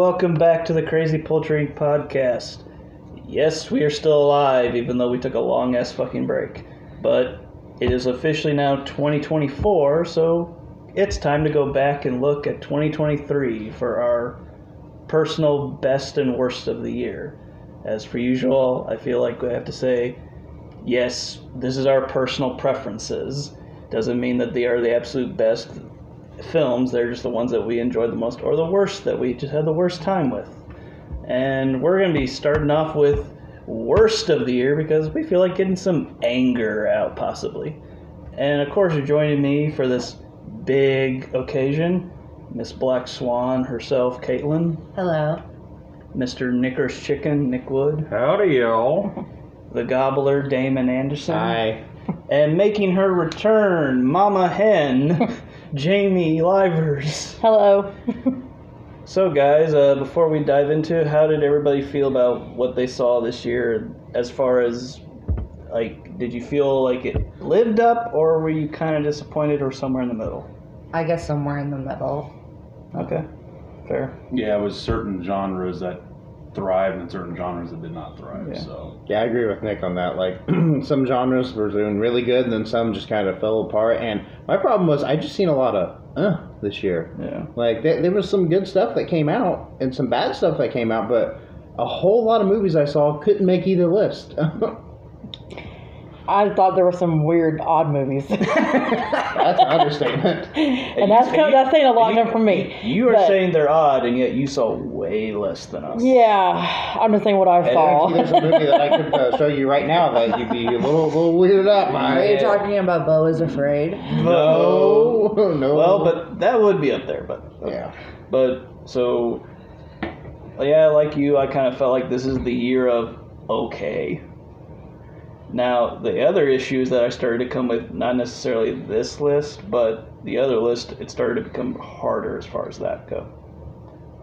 welcome back to the Crazy Poultry Podcast. Yes, we are still alive, even though we took a long ass fucking break. But it is officially now 2024, so it's time to go back and look at 2023 for our personal best and worst of the year. As per usual, I feel like we have to say, yes, this is our personal preferences. Doesn't mean that they are the absolute best films, they're just the ones that we enjoyed the most, or the worst that we just had the worst time with. And we're going to be starting off with worst of the year because we feel like getting some anger out, possibly. And of course, you're joining me for this big occasion, Miss Black Swan herself, Caitlin, Hello. Mr. Knickers Chicken, Nick Wood, Howdy, y'all. the Gobbler, Damon Anderson, Hi. and making her return, Mama Hen, Jamie Livers. Hello. So, guys, uh, before we dive into, it, how did everybody feel about what they saw this year? As far as, like, did you feel like it lived up, or were you kind of disappointed, or somewhere in the middle? I guess somewhere in the middle. Okay, fair. Yeah, it was certain genres that thrived and certain genres that did not thrive. Yeah. So Yeah, I agree with Nick on that. Like some genres were doing really good, and then some just kind of fell apart. And my problem was I just seen a lot of uh this year. Yeah. Like there, there was some good stuff that came out and some bad stuff that came out, but a whole lot of movies I saw couldn't make either list. I thought there were some weird, odd movies, That's an understatement. And that's kind of, that's saying a lot even for me. You are But- saying they're odd, and yet you saw way less than us. Yeah, I'm just saying what I saw. There's a movie that I could uh, show you right now that you'd be a little, little weirded out Are by. you talking about Beau is Afraid? No. No, no. Well, but that would be up there, but yeah. But so, yeah, like you, I kind of felt like this is the year of okay. Now, the other issues that I started to come with, not necessarily this list, but the other list, it started to become harder as far as that go.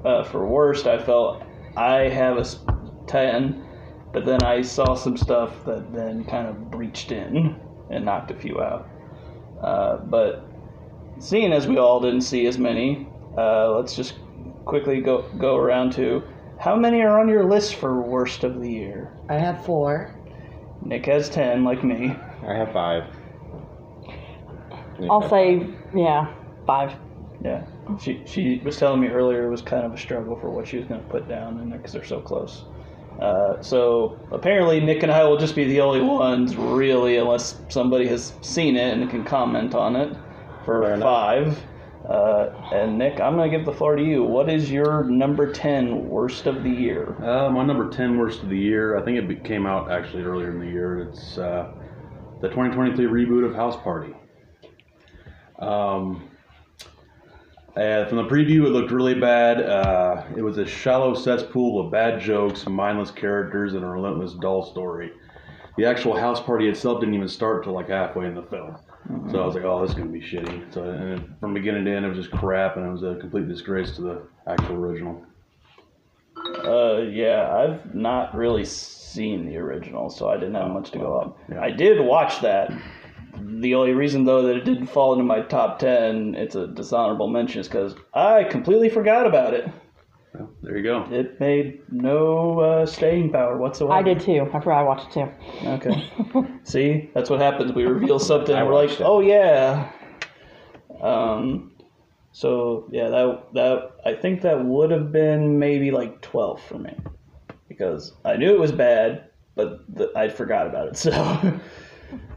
Uh, for worst, I felt I have a 10, but then I saw some stuff that then kind of breached in and knocked a few out. Uh, but seeing as we all didn't see as many, uh, let's just quickly go go around to how many are on your list for worst of the year. I have four. Nick has ten, like me. I have five. I'll say, yeah, five. Yeah, she she was telling me earlier it was kind of a struggle for what she was going to put down in there because they're so close. Uh, so apparently Nick and I will just be the only ones, really, unless somebody has seen it and can comment on it for Fair enough. Uh, and Nick, I'm going to give the floor to you. What is your number ten worst of the year? uh, my number ten worst of the year. I think it came out actually earlier in the year. It's uh, the 2023 reboot of House Party. Um, from the preview, it looked really bad. Uh, it was a shallow cesspool of bad jokes, mindless characters, and a relentless, dull story. The actual house party itself didn't even start till like halfway in the film. So I was like, "Oh, this is gonna be shitty." So and from beginning to end, it was just crap, and it was a complete disgrace to the actual original. Uh, yeah, I've not really seen the original, so I didn't have much to go up. Yeah. I did watch that. The only reason, though, that it didn't fall into my top ten, it's a dishonorable mention, is because I completely forgot about it. Well, there you go. It made no uh, staying power whatsoever. I did too. I forgot I watched it too. Okay. See, that's what happens. We reveal something, and we're like, it. "Oh yeah." Um. So yeah, that that I think that would have been maybe like twelve for me, because I knew it was bad, but the, I forgot about it.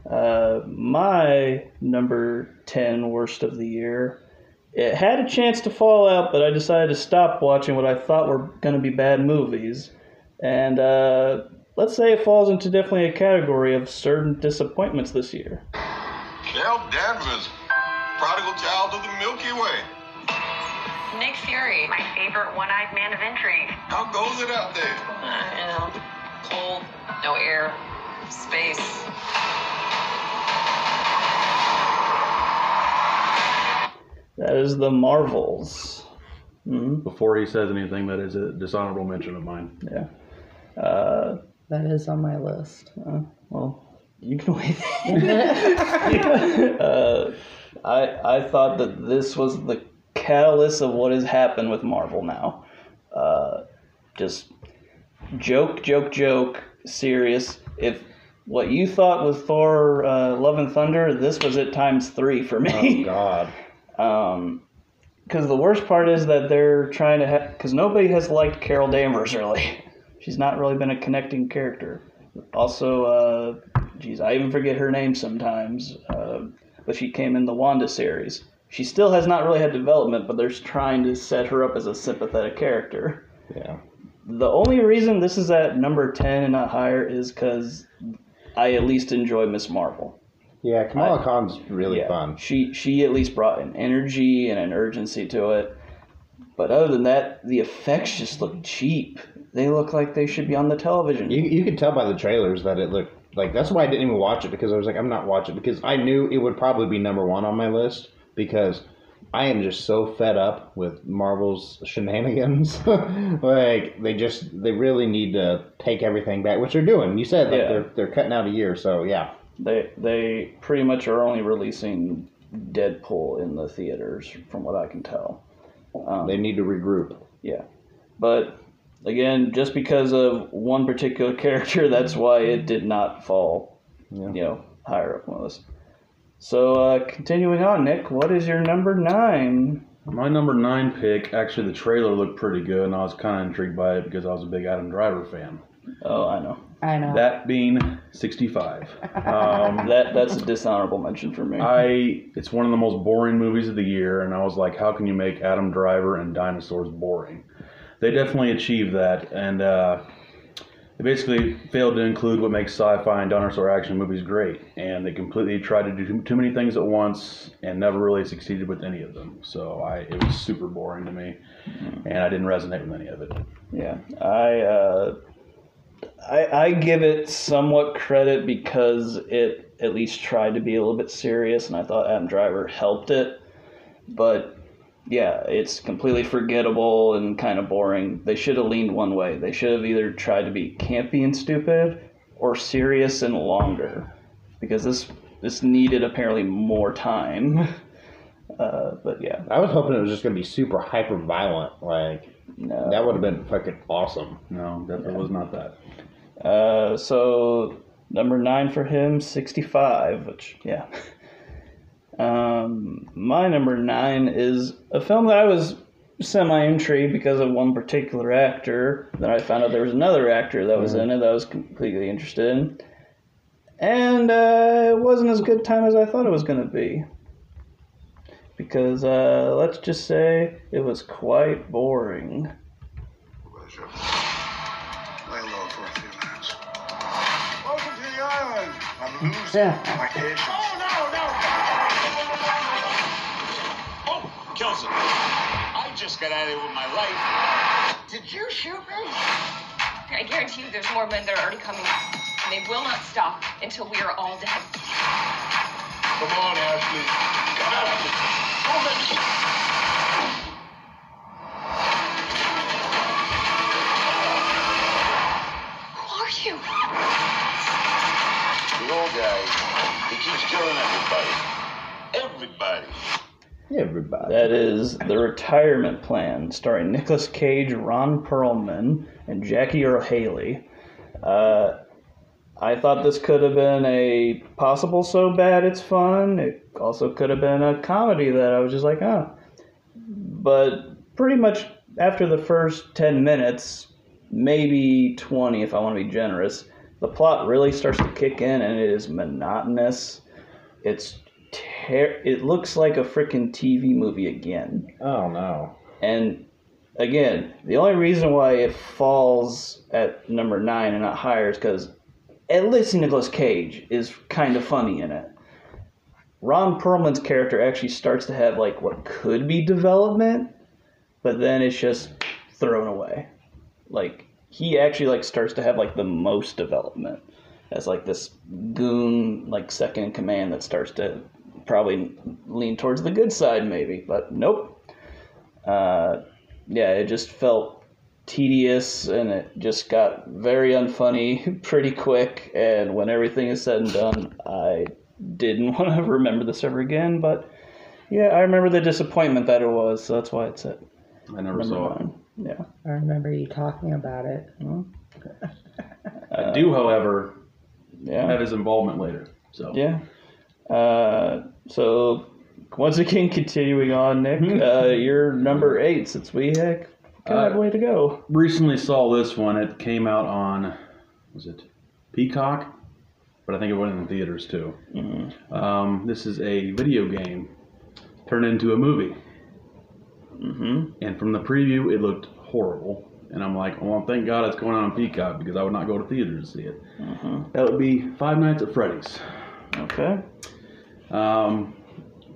So, uh, my number ten worst of the year. It had a chance to fall out, but I decided to stop watching what I thought were going to be bad movies. And uh, let's say it falls into definitely a category of certain disappointments this year. Shell Danvers, prodigal child of the Milky Way. Nick Fury, my favorite one-eyed man of intrigue. How goes it out there? Uh, you know, cold, no air, space. That is the Marvels. hmm Before he says anything, that is a dishonorable mention of mine. Yeah. Uh, That is on my list. uh, well, you can wait. uh, I I thought that this was the catalyst of what has happened with Marvel now. Uh, just joke, joke, joke, serious. If what you thought was Thor: uh, Love and Thunder, this was at times three for me. Oh me. God. Um, because the worst part is that they're trying to have because nobody has liked Carol Danvers really. She's not really been a connecting character. Also, uh, geez, I even forget her name sometimes. Uh, but she came in the Wanda series. She still has not really had development, but they're trying to set her up as a sympathetic character. Yeah. The only reason this is at number ten and not higher is because I at least enjoy Miss Marvel. Yeah, Kamala Khan's really Yeah, fun. She she at least brought an energy and an urgency to it. But other than that, the effects just look cheap. They look like they should be on the television. You you could tell by the trailers that it looked like that's why I didn't even watch it because I was like I'm not watching it because I knew it would probably be number one on my list because I am just so fed up with Marvel's shenanigans. like they just they really need to take everything back, which they're doing. You said like Yeah. they're they're cutting out a year, so yeah. They they pretty much are only releasing Deadpool in the theaters, from what I can tell. Um, They need to regroup. Yeah. But again, just because of one particular character, that's why it did not fall, Yeah. you know, higher up on the list. So uh, continuing on, Nick, what is your number nine? My number nine pick, actually, the trailer looked pretty good, and I was kind of intrigued by it because I was a big Adam Driver fan. Oh, I know. I know. That being 65. Um, That that's a dishonorable mention for me. I it's one of the most boring movies of the year, and I was like, how can you make Adam Driver and dinosaurs boring? They definitely achieved that, and uh, they basically failed to include what makes sci-fi and dinosaur action movies great. And they completely tried to do too, too many things at once, and never really succeeded with any of them. So I it was super boring to me, and I didn't resonate with any of it. Yeah, I, uh, I I give it somewhat credit because it at least tried to be a little bit serious, and I thought Adam Driver helped it. But yeah, it's completely forgettable and kind of boring. They should have leaned one way. They should have either tried to be campy and stupid, or serious and longer, because this this needed apparently more time. Uh, but yeah, I was hoping it was just gonna be super hyper violent. Like no. that would have been fucking awesome. No, definitely was not that. Uh, so number nine for him, 65, which, yeah. Um, my number nine is a film that I was semi intrigued because of one particular actor. Then I found out there was another actor that was in it that I was completely interested in. And uh, it wasn't as good time as I thought it was going to be. Because uh, let's just say it was quite boring. Pleasure. Island. I'm my patience. Oh, no, no. Oh, Kelson. I just got out of here with my life. Did you shoot me? I guarantee you there's more men that are already coming. And they will not stop until we are all dead. Come on, Ashley. Come on. Old guy, he keeps killing everybody. Everybody. Everybody. That is The Retirement Plan, starring Nicolas Cage, Ron Perlman, and Jackie Earle Haley. Uh, I thought this could have been a possible so bad it's fun. It also could have been a comedy that I was just like, oh. But pretty much after the first 10 minutes, maybe 20 if I want to be generous, the plot really starts to kick in and it is monotonous. It's ter- it looks like a freaking TV movie again. Oh no. And again, the only reason why it falls at number nine and not higher is because at least Nicolas Cage is kind of funny in it. Ron Perlman's character actually starts to have like what could be development, but then it's just thrown away. Like he actually like starts to have like the most development as like this goon like second in command that starts to probably lean towards the good side maybe, but nope uh, yeah, it just felt tedious and it just got very unfunny pretty quick. And when everything is said and done, I didn't want to remember this ever again. But yeah, I remember the disappointment that it was, so that's why it's at I never number saw it. Nine. Yeah. I remember you talking about it. I do, however, Yeah. have his involvement later. So Yeah. Uh, so once again, continuing on, Nick, uh, you're number eight since we heck got Uh, a way to go. recently saw this one. It came out on was it Peacock, but I think it went in the theaters too. Um, this is a video game turned into a movie, Mm-hmm. and from the preview, it looked horrible. And I'm like, well, thank God it's going on Peacock because I would not go to theaters to see it. That would be Five Nights at Freddy's. Okay. Um,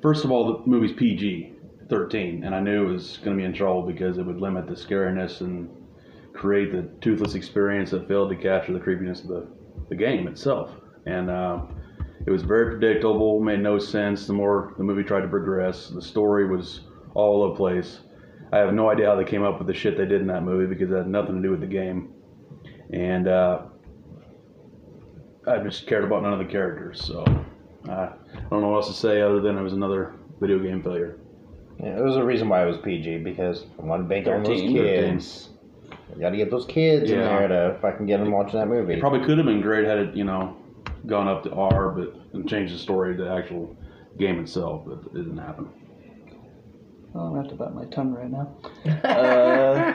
first of all, the movie's PG 13, and I knew it was going to be in trouble because it would limit the scariness and create the toothless experience that failed to capture the creepiness of the, the game itself. And uh, it was very predictable, made no sense the more the movie tried to progress. The story was all over the place. I have no idea how they came up with the shit they did in that movie because it had nothing to do with the game. And uh, I just cared about none of the characters, so uh, I don't know what else to say other than it was another video game failure. Yeah, there was a reason why it was PG because I want to bank on those kids. You got to get those kids in there to can get them watching that movie. It probably could have been great had it, you know, gone up to R, but and changed the story to the actual game itself, but it didn't happen. Well, I'm have to bite my tongue right now. Uh,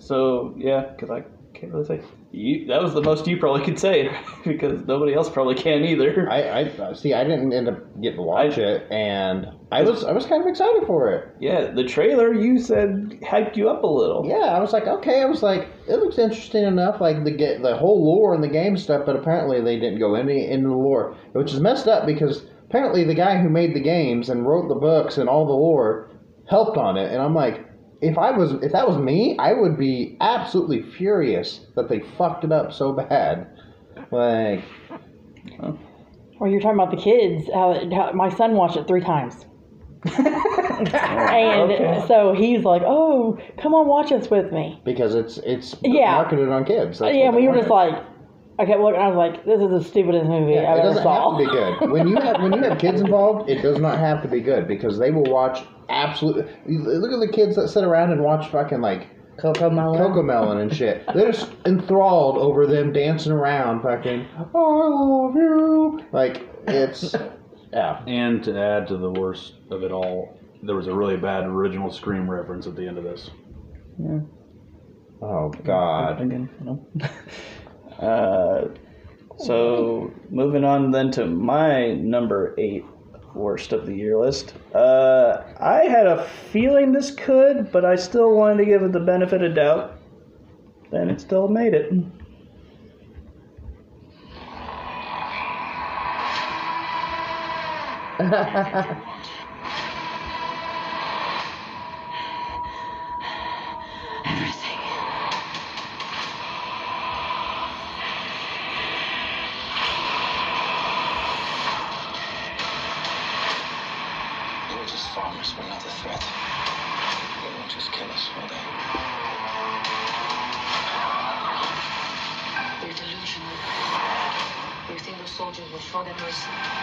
so yeah, because I can't really say you. That was the most you probably could say because nobody else probably can either. I, I see. I didn't end up getting to watch it, and I was I was kind of excited for it. yeah, the trailer you said hyped you up a little. Yeah, I was like, okay. I was like, it looks interesting enough, like the ga- the whole lore and the game stuff. But apparently, they didn't go any into the lore, which is messed up because apparently the guy who made the games and wrote the books and all the lore helped on it. And I'm like, if I was if that was me, I would be absolutely furious that they fucked it up so bad. Like, Well, you're talking about the kids. How, how my son watched it three times. and okay. so he's like, "Oh, come on, watch this with me." because it's it's Yeah. marketed on kids. That's yeah, what we were just wanted. like, okay, look. I was like, "This is the stupidest movie Yeah, I've it doesn't have to be good. When you have when you have kids involved, it does not have to be good because they will watch absolutely. Look at the kids that sit around and watch fucking like Cocomelon. Coco Melon and shit. They're just enthralled over them dancing around, fucking. I love you. Like it's yeah. And to add to the worst of it all, there was a really bad original Scream reference at the end of this. Yeah. Oh God. Again, no. uh, so moving on then to my number eight worst of the year list. Uh, I had a feeling this could, but I still wanted to give it the benefit of doubt. Then it still made it. We're not a threat. They won't just kill us, will they? You're delusional. You think those soldiers will show them mercy?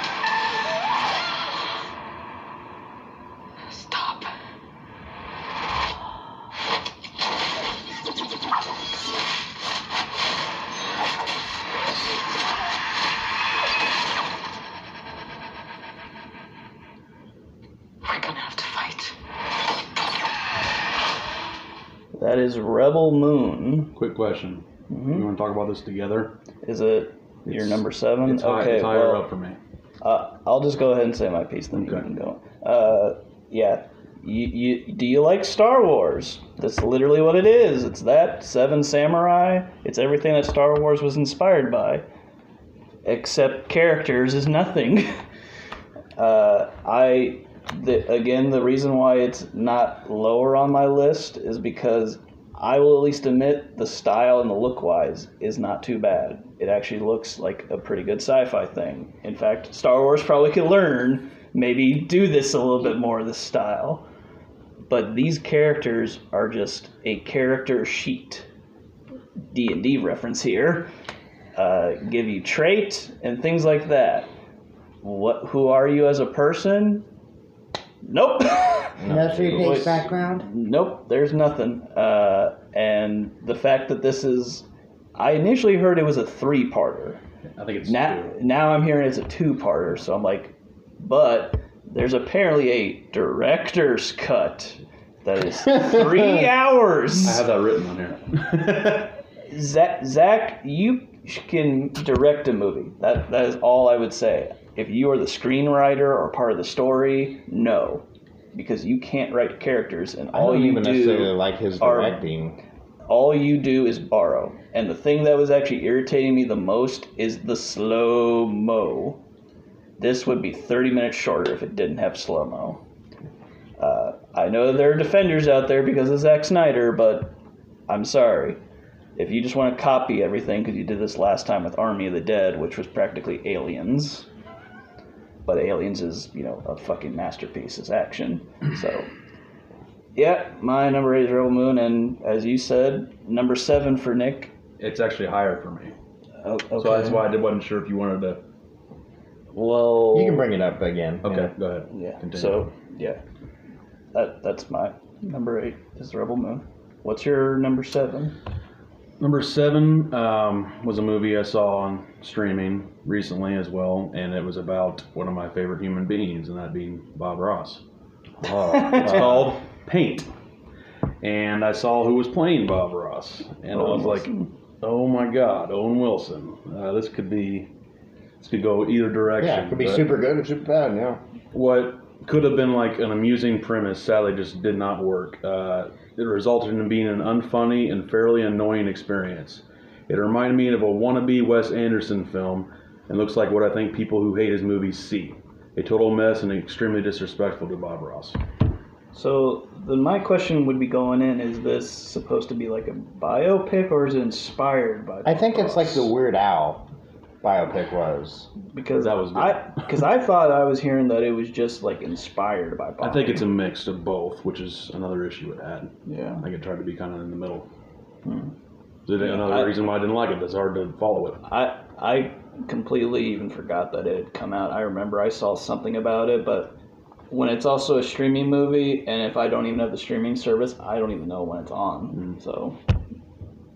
That is Rebel Moon. Quick question. Mm-hmm. You want to talk about this together? Is it your number seven? It's, high, okay, it's higher well, up for me. Uh, I'll just go ahead and say my piece, then you can go. Uh, yeah. You, you, do you like Star Wars? That's literally what it is. It's that Seven Samurai. It's everything that Star Wars was inspired by, except characters is nothing. uh, I, the, again, the reason why it's not lower on my list is because I will at least admit the style and the look wise is not too bad. It actually looks like a pretty good sci fi thing. In fact, Star Wars probably could learn, maybe do this a little bit more, this style. But these characters are just a character sheet. D and D reference here. Uh, give you trait and things like that. What? Who are you as a person? Nope. No three page Voice. background. Nope, there's nothing. Uh, and the fact that this is, I initially heard it was a three-parter. I think it's Now, two. now I'm hearing it's a two-parter. So I'm like, but there's apparently a director's cut that is three hours. I have that written on here. Zack, Zack, you can direct a movie. That that is all I would say. If you are the screenwriter or part of the story, no, because you can't write characters, and I all don't you even necessarily do like his are- directing. all you do is borrow. And the thing that was actually irritating me the most is the slow mo. This would be 30 minutes shorter if it didn't have slow mo. Uh, I know there are defenders out there because of Zack Snyder, but I'm sorry. If you just want to copy everything, because you did this last time with Army of the Dead, which was practically Aliens, but Aliens is, you know, a fucking masterpiece. It's action. So, yeah, my number eight is Rebel Moon, and as you said, number seven for Nick. it's actually higher for me. Oh, okay. So that's why I did- wasn't sure if you wanted to. Well, You can bring it up again. Okay, yeah. go ahead. Yeah. Continue. So yeah, that that's my number eight is Rebel Moon. What's your number seven? Number seven um, was a movie I saw on streaming recently as well, and it was about one of my favorite human beings, and that being Bob Ross. Oh, It's uh, called Paint. And I saw who was playing Bob Ross, and I was like, "Oh my God, Owen Wilson! Uh, this could be, this could go either direction." yeah, it could be but super good or super bad. Yeah. What could have been like an amusing premise, sadly, just did not work. Uh, it resulted in being an unfunny and fairly annoying experience. It reminded me of a wannabe Wes Anderson film, and looks like what I think people who hate his movies see. A total mess and extremely disrespectful to Bob Ross. So then my question would be going in: Is this supposed to be like a biopic, or is it inspired by? I think Bob it's like the Weird Al biopic was. because That was good. I because I thought I was hearing that it was just like inspired by. Bob. I think it's a mix of both, which is another issue it had. yeah. I think it tried to be kind of in the middle. Hmm. So the- Another I- reason why I didn't like it. It's hard to follow it. I I completely even forgot that it had come out. I remember I saw something about it, but when it's also a streaming movie, and if I don't even have the streaming service, I don't even know when it's on. So,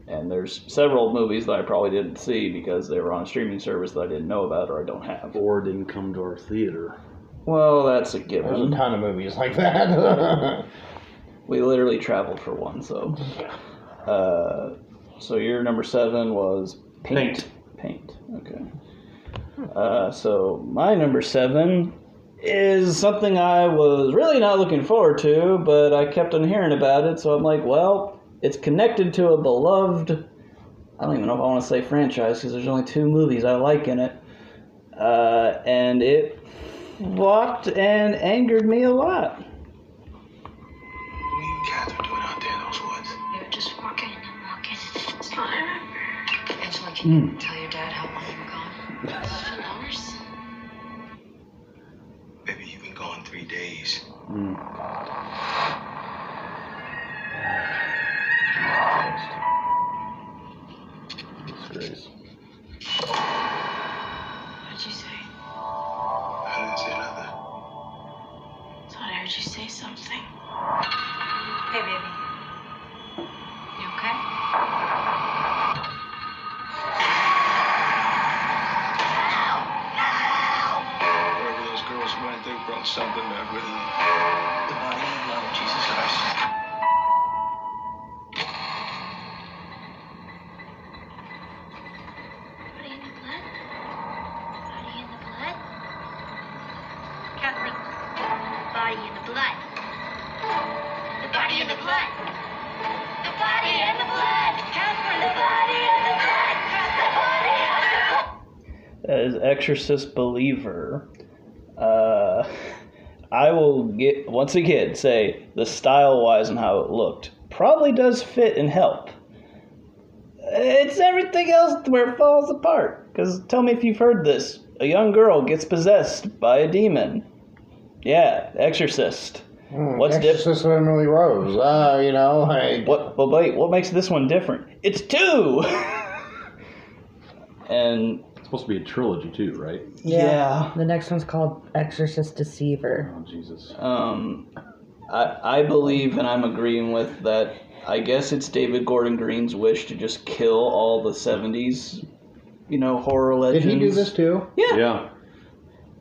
and there's several movies that I probably didn't see because they were on a streaming service that I didn't know about or I don't have. Or didn't come to our theater. Well, that's a given. There's a ton of movies like that. We literally traveled for one, so. Uh, so your number seven was paint. Paint. Okay. Uh, so my number seven is something I was really not looking forward to, but I kept on hearing about it, so I'm like, well, it's connected to a beloved. I don't even know if I want to say franchise because there's only two movies I like in it, uh, and it flopped and angered me a lot. What are you cats are doing out there in those woods? You're just walking and walking. It's fine. Angela, can you tell your dad how long you were gone? 嗯。Exorcist Believer. Uh, I will get once again say the style wise and how it looked probably does fit and help. It's everything else where it falls apart. Because tell me if you've heard this: a young girl gets possessed by a demon. Yeah, Exorcist. What's different? Emily Rose. Uh, you know, like What? But wait, what makes this one different? It's two. and supposed to be a trilogy too, right? yeah. The next one's called Exorcist Deceiver. Oh Jesus. Um, I, I believe, and I'm agreeing with that. I guess it's David Gordon Green's wish to just kill all the '70s, you know, horror legends. Did he do this too? Yeah, Yeah.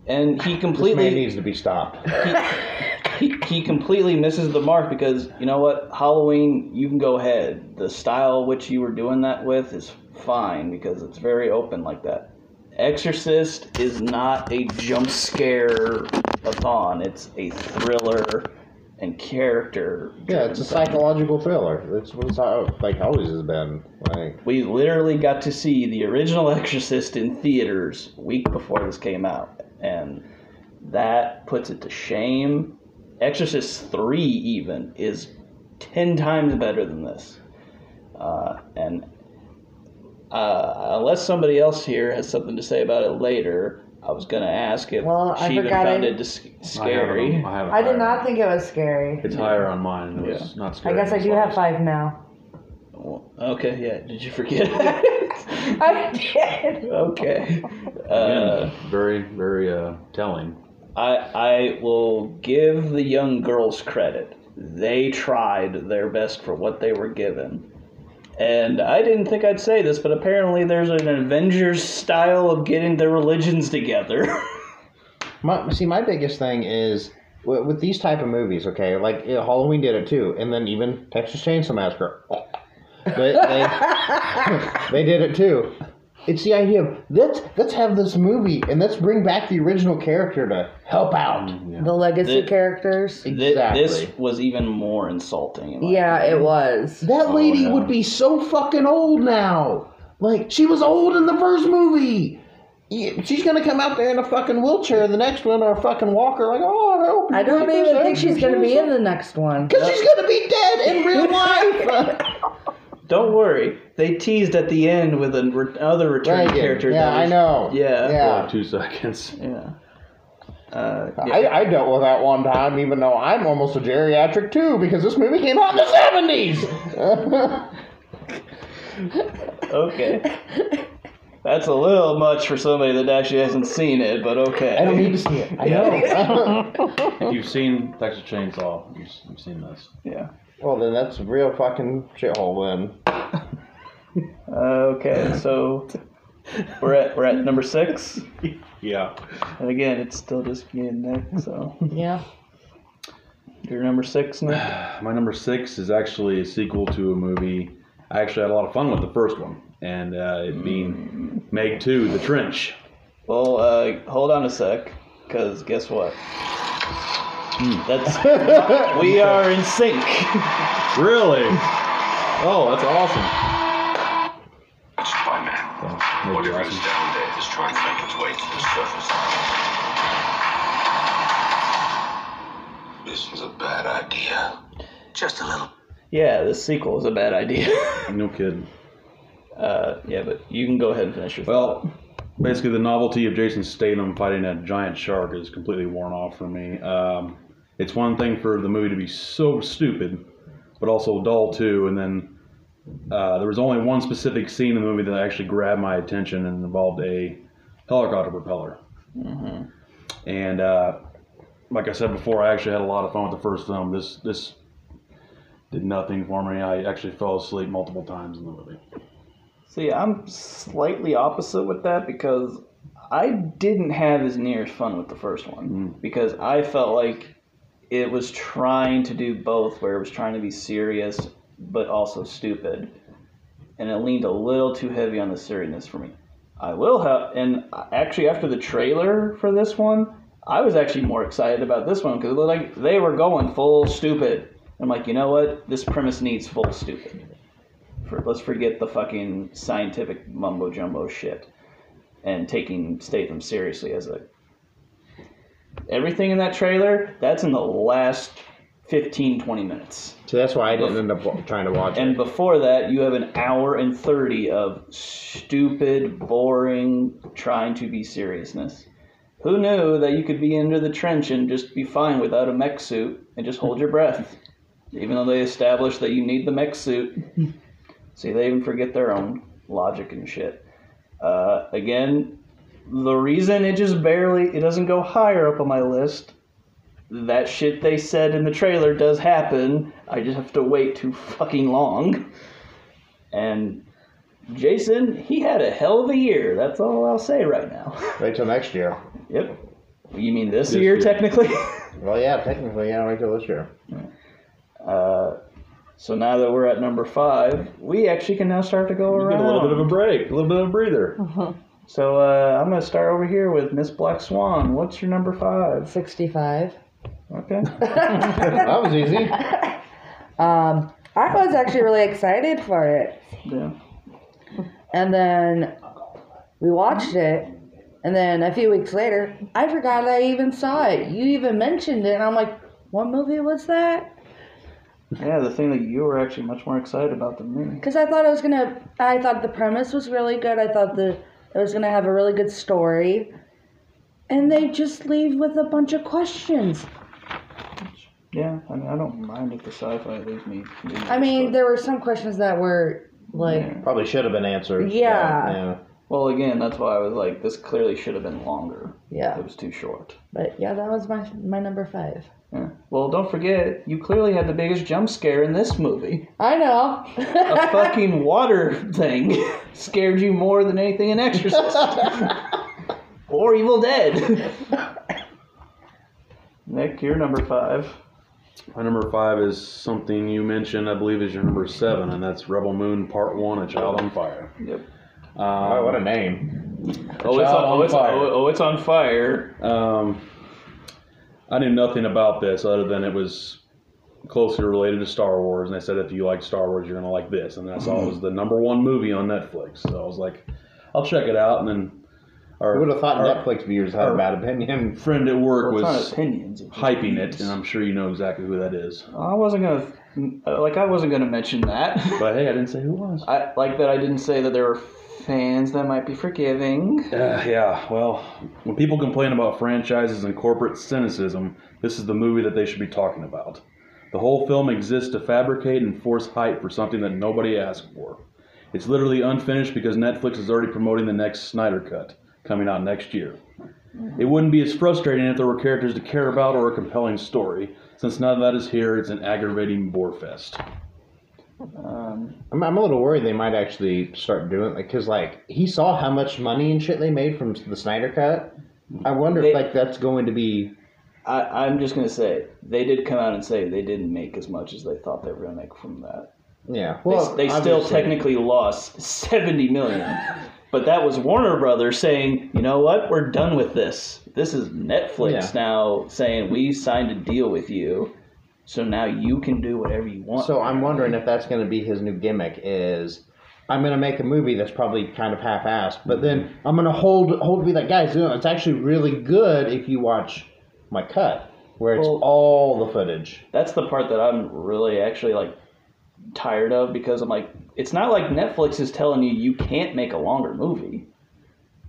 and he This man completely needs to be stopped. he, he completely misses the mark because you know what Halloween you can go ahead the style which you were doing that with is fine because it's very open like that Exorcist is not a jump scare a thon it's a thriller and character Yeah, it's a psychological thriller. That's what it's how, like always has been. Like we literally got to see the original Exorcist in theaters a week before this came out, and that puts it to shame. Exorcist 3 even is 10 times better than this. Uh, and uh, unless somebody else here has something to say about it later, I was going to ask if Well, I she even found I- it dis- I have it scary. I, have it I did not think it was scary. It's higher on mine. It was not scary. I guess I do have five now. Well, Okay, yeah. Did you forget? I did. okay. Uh, Again, very, very uh, telling. I I will give the young girls credit. They tried their best for what they were given. And I didn't think I'd say this, but apparently there's an Avengers style of getting their religions together. My, see, my biggest thing is with, with these type of movies. Okay, like Halloween did it too, and then even Texas Chainsaw Massacre, they they, they did it too. It's the idea of let's let's have this movie and let's bring back the original character to help out. Mm, the legacy The- characters. Th- Exactly. This was even more insulting. in my Yeah, it was. That oh, lady yeah. would be so fucking old now. Like she was old in the first movie. She's gonna come out there in a fucking wheelchair. The next one, or a fucking walker. Like, oh, help! me I don't even think she's going to be in the next one. Because she's gonna be dead in real life. Don't worry. They teased at the end with another returning Regan. character. Yeah, that I know. Yeah. Yeah. like two seconds. Yeah. Uh, yeah. I, I dealt with that one time, even though I'm almost a geriatric too, because this movie came out in the seventies. Okay. That's a little much for somebody that actually hasn't seen it, but okay. I don't need to see it. I know. If you've seen Texas Chainsaw, you've, you've seen this. Yeah. Well, then that's a real fucking shithole. Then Okay, so we're at we're at number six, Yeah. and again, it's still just me and Nick. So Yeah. you're number six, Nick. My number six is actually a sequel to a movie. I actually had a lot of fun with the first one, and uh, it being Meg 2, The Trench. Well, uh, hold on a sec, because guess what? That's we are in sync. Really? Oh, that's awesome. Spider-Man. Maybe Whatever is awesome. down there is trying to make its way to the surface. This is a bad idea. Just a little. Yeah, this sequel is a bad idea. No kidding. uh, yeah, but you can go ahead and finish your thought. Well, basically, the novelty of Jason Statham fighting a giant shark is completely worn off for me. Um, it's one thing for the movie to be so stupid, but also dull too. And then uh, there was only one specific scene in the movie that actually grabbed my attention and involved a helicopter propeller. And uh, like I said before, I actually had a lot of fun with the first film. This this did nothing for me. I actually fell asleep multiple times in the movie. See, I'm slightly opposite with that because I didn't have as near as fun with the first one because I felt like it was trying to do both, where it was trying to be serious but also stupid, and it leaned a little too heavy on the seriousness for me. I will have, and actually after the trailer for this one, I was actually more excited about this one because it looked like they were going full stupid. I'm like, you know what? This premise needs full stupid for let's forget the fucking scientific mumbo jumbo shit and taking Statham seriously as a everything in that trailer that's in the last 15 20 minutes so that's why I didn't end up trying to watch it. and it. before that you have an hour and 30 of stupid boring trying to be seriousness who knew that you could be under the trench and just be fine without a mech suit and just hold your breath even though they established that you need the mech suit See, they even forget their own logic and shit. Uh, again, the reason it just barely it doesn't go higher up on my list that shit they said in the trailer does happen. I just have to wait too fucking long. And Jason, he had a hell of a year. That's all I'll say right now. Wait till next year. Yep. You mean this, This year, year. technically? Well, yeah, technically, yeah. Wait till this year. uh, so now that we're at number five, we actually can now start to go We around. get a little bit of a break, a little bit of a breather. So uh, I'm gonna start over here with Miss Black Swan. What's your number five? 65. Okay. That was easy. Um, I was actually really excited for it. yeah. And then we watched it. And then a few weeks later, I forgot I even saw it. You even mentioned it. And I'm like, what movie was that? Yeah, the thing that you were actually much more excited about than me. Because I thought it was going to, I thought the premise was really good. I thought the, it was going to have a really good story. And they just leave with a bunch of questions. Yeah, I mean, I don't mind if the sci-fi leaves me. confused, I mean, but- there were some questions that were like, Yeah. Probably should have been answered. Yeah. but, yeah. Well, again, that's why I was like, this clearly should have been longer. yeah. It was too short. But yeah, that was my my number five. Yeah. Well, don't forget, you clearly had the biggest jump scare in this movie. I know. A fucking water thing scared you more than anything in Exorcist. or Evil Dead. Nick, you're number five. My number five is something you mentioned, I believe, is your number seven, and that's Rebel Moon Part One: A Child on Fire. Yep. Um, Oh, what a name. Oh, it's Child on, oh, it's, fire. oh, oh, it's on fire. Um, I knew nothing about this other than it was closely related to Star Wars, and they said if you like Star Wars, you're gonna like this. And I saw it was the number one movie on Netflix, so I was like, I'll check it out. And then our, I would have thought our Netflix viewers had a bad opinion. friend at work Well, was opinions. it's just hyping it, and I'm sure you know exactly who that is. I wasn't gonna, uh, like, I wasn't gonna mention that. But hey, I didn't say who was. I like that. I didn't say that there were fans that might be forgiving. Uh, yeah, well, when people complain about franchises and corporate cynicism, this is the movie that they should be talking about. The whole film exists to fabricate and force hype for something that nobody asked for. It's literally unfinished because Netflix is already promoting the next Snyder Cut, coming out next year. It wouldn't be as frustrating if there were characters to care about or a compelling story. Since none of that is here, it's an aggravating bore fest. Um, I'm, I'm a little worried they might actually start doing like because like he saw how much money and shit they made from the Snyder cut. I wonder They- if like that's going to be I, I'm just gonna say they did come out and say they didn't make as much as they thought they were gonna make from that. yeah. They, Well, they still obviously- technically lost 70 million, but that was Warner Brothers saying, you know what, we're done with this. This is Netflix Yeah. now saying we signed a deal with you, so now you can do whatever you want. So I'm wondering if that's going to be his new gimmick is I'm going to make a movie that's probably kind of half-assed, but then I'm going to hold hold be like guys, you know, it's actually really good if you watch my cut where it's Well- all the footage. that's the part that I'm really actually like tired of because I'm like, it's not like Netflix is telling you you can't make a longer movie.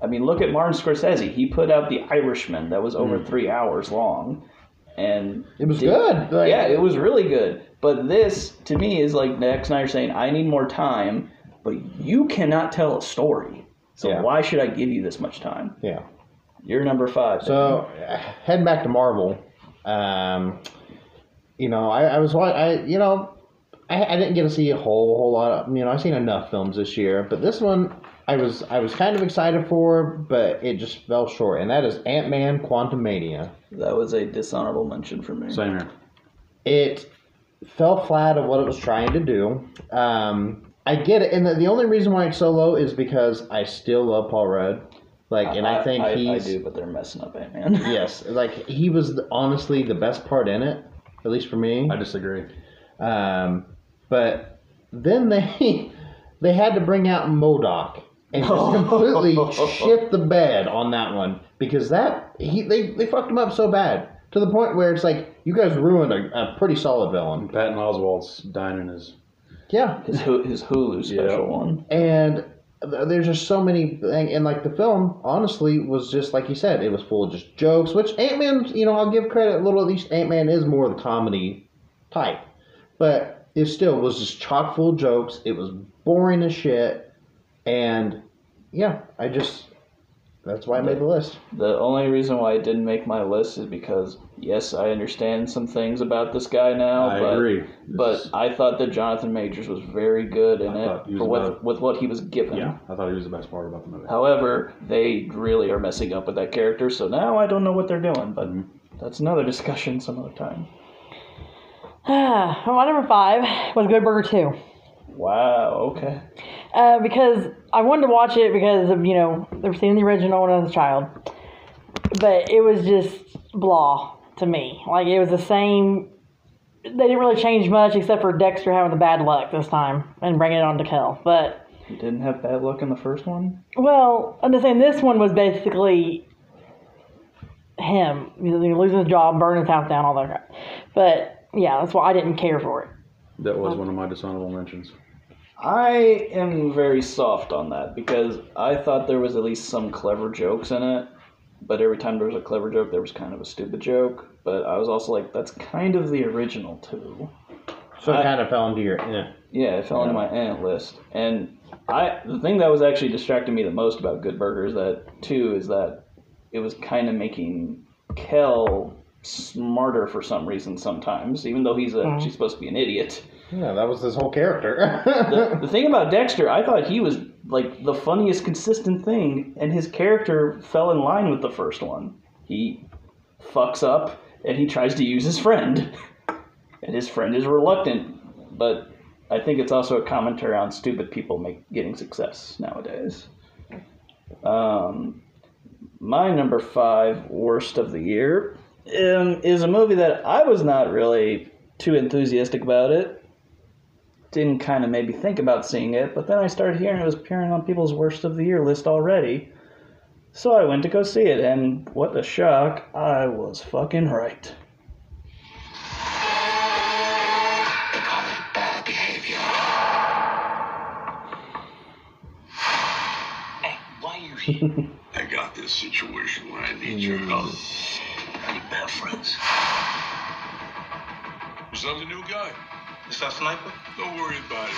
I mean, look at Martin Scorsese. He put out The Irishman that was over hmm. three hours long, and It was did- good. Like, yeah, it was really good. But this, to me, is like Zack Snyder saying, "I need more time, but you cannot tell a story. So Yeah. why should I give you this much time?" yeah. You're number five. So uh, heading back to Marvel, um, you know, I, I was wa- I you know, I, I didn't get to see a whole whole lot. Of, you know, I've seen enough films this year, but this one I was I was kind of excited for, but it just fell short, and that is Ant Man: Quantumania. that was a dishonorable mention for me. Same here. It fell flat of what it was trying to do. Um, I get it, and the, the only reason why it's so low is because I still love Paul Rudd. Like, and I, think I, he's I do, but they're messing up Ant Man. yes, like he was the, honestly the best part in it, at least for me. I disagree. Um, but then they they had to bring out MODOK and just completely shit the bed on that one because that he they, they fucked him up so bad to the point where it's like you guys ruined a, a pretty solid villain. Patton Oswalt's dining his. Yeah, his his Hulu special Yeah. one. and there's just so many things and like the film honestly was just like you said it was full of just jokes which ant-man you know i'll give credit a little at least ant-man is more of the comedy type but it still was just chock full of jokes it was boring as shit and yeah i just That's why I made the list. The only reason why I didn't make my list is because yes, I understand some things about this guy now, I but agree. but This- I thought that Jonathan Majors was very good in I it thought he was for what about- with what he was given. yeah, I thought he was the best part about the movie. However, they really are messing up with that character, so now I don't know what they're doing, but mm-hmm. that's another discussion some other time. my number five was Good Burger 2. Wow, okay. Uh, because I wanted to watch it because of, you know, never seen the original when I was a child. But it was just blah to me. Like, it was the same. They didn't really change much except for Dexter having the bad luck this time and bringing it on to Kel. But, You didn't have bad luck in the first one? well, I'm just saying this one was basically him. You know, losing his job, burning his house down, all that crap. But, yeah, that's why I didn't care for it. That was one of my dishonorable mentions. I am very soft on that because I thought there was at least some clever jokes in it, but every time there was a clever joke, there was kind of a stupid joke. But I was also like, that's kind of the original too. So it I- kind of fell into your. Yeah. Yeah, it fell into my ant list. And I the thing that was actually distracting me the most about Good Burger is that too is that it was kind of making Kel smarter for some reason sometimes, even though he's a mm-hmm. she's supposed to be an idiot. Yeah, that was his whole character. The, the thing about Dexter, I thought he was like the funniest consistent thing, and his character fell in line with the first one. He fucks up and he tries to use his friend, and his friend is reluctant. But I think it's also a commentary on stupid people make, getting success nowadays. Um, my number five worst of the year um, is a movie that I was not really too enthusiastic about it didn't kind of make me think about seeing it, but then I started hearing it was appearing on people's worst of the year list already. So I went to go see it, and what a shock, I was fucking right. They call it bad behavior. Hey, why you? I got this situation where I need your mm. help. Any bad friends? Is that the new guy? Is that sniper? Don't worry about it.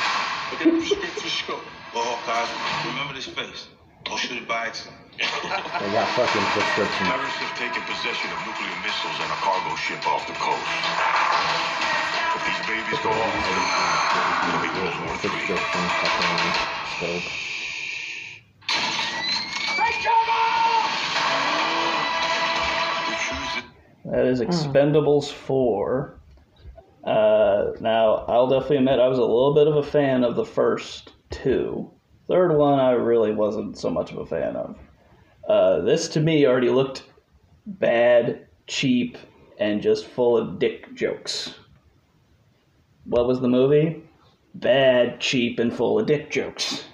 Look at the prescription scope. Well, guys, remember this face. Don't shoot it by accident. I got fucking prescription. Terrorists have taken possession of nuclear missiles and a cargo ship off the coast. If these babies go off, it'll be World War III. Prescription fucking scope. We choose it. That is Expendables 4. Uh, now, I'll definitely admit I was a little bit of a fan of the first two. Third one, I really wasn't so much of a fan of. Uh, this to me already looked bad, cheap, and just full of dick jokes. What was the movie? Bad, cheap, and full of dick jokes.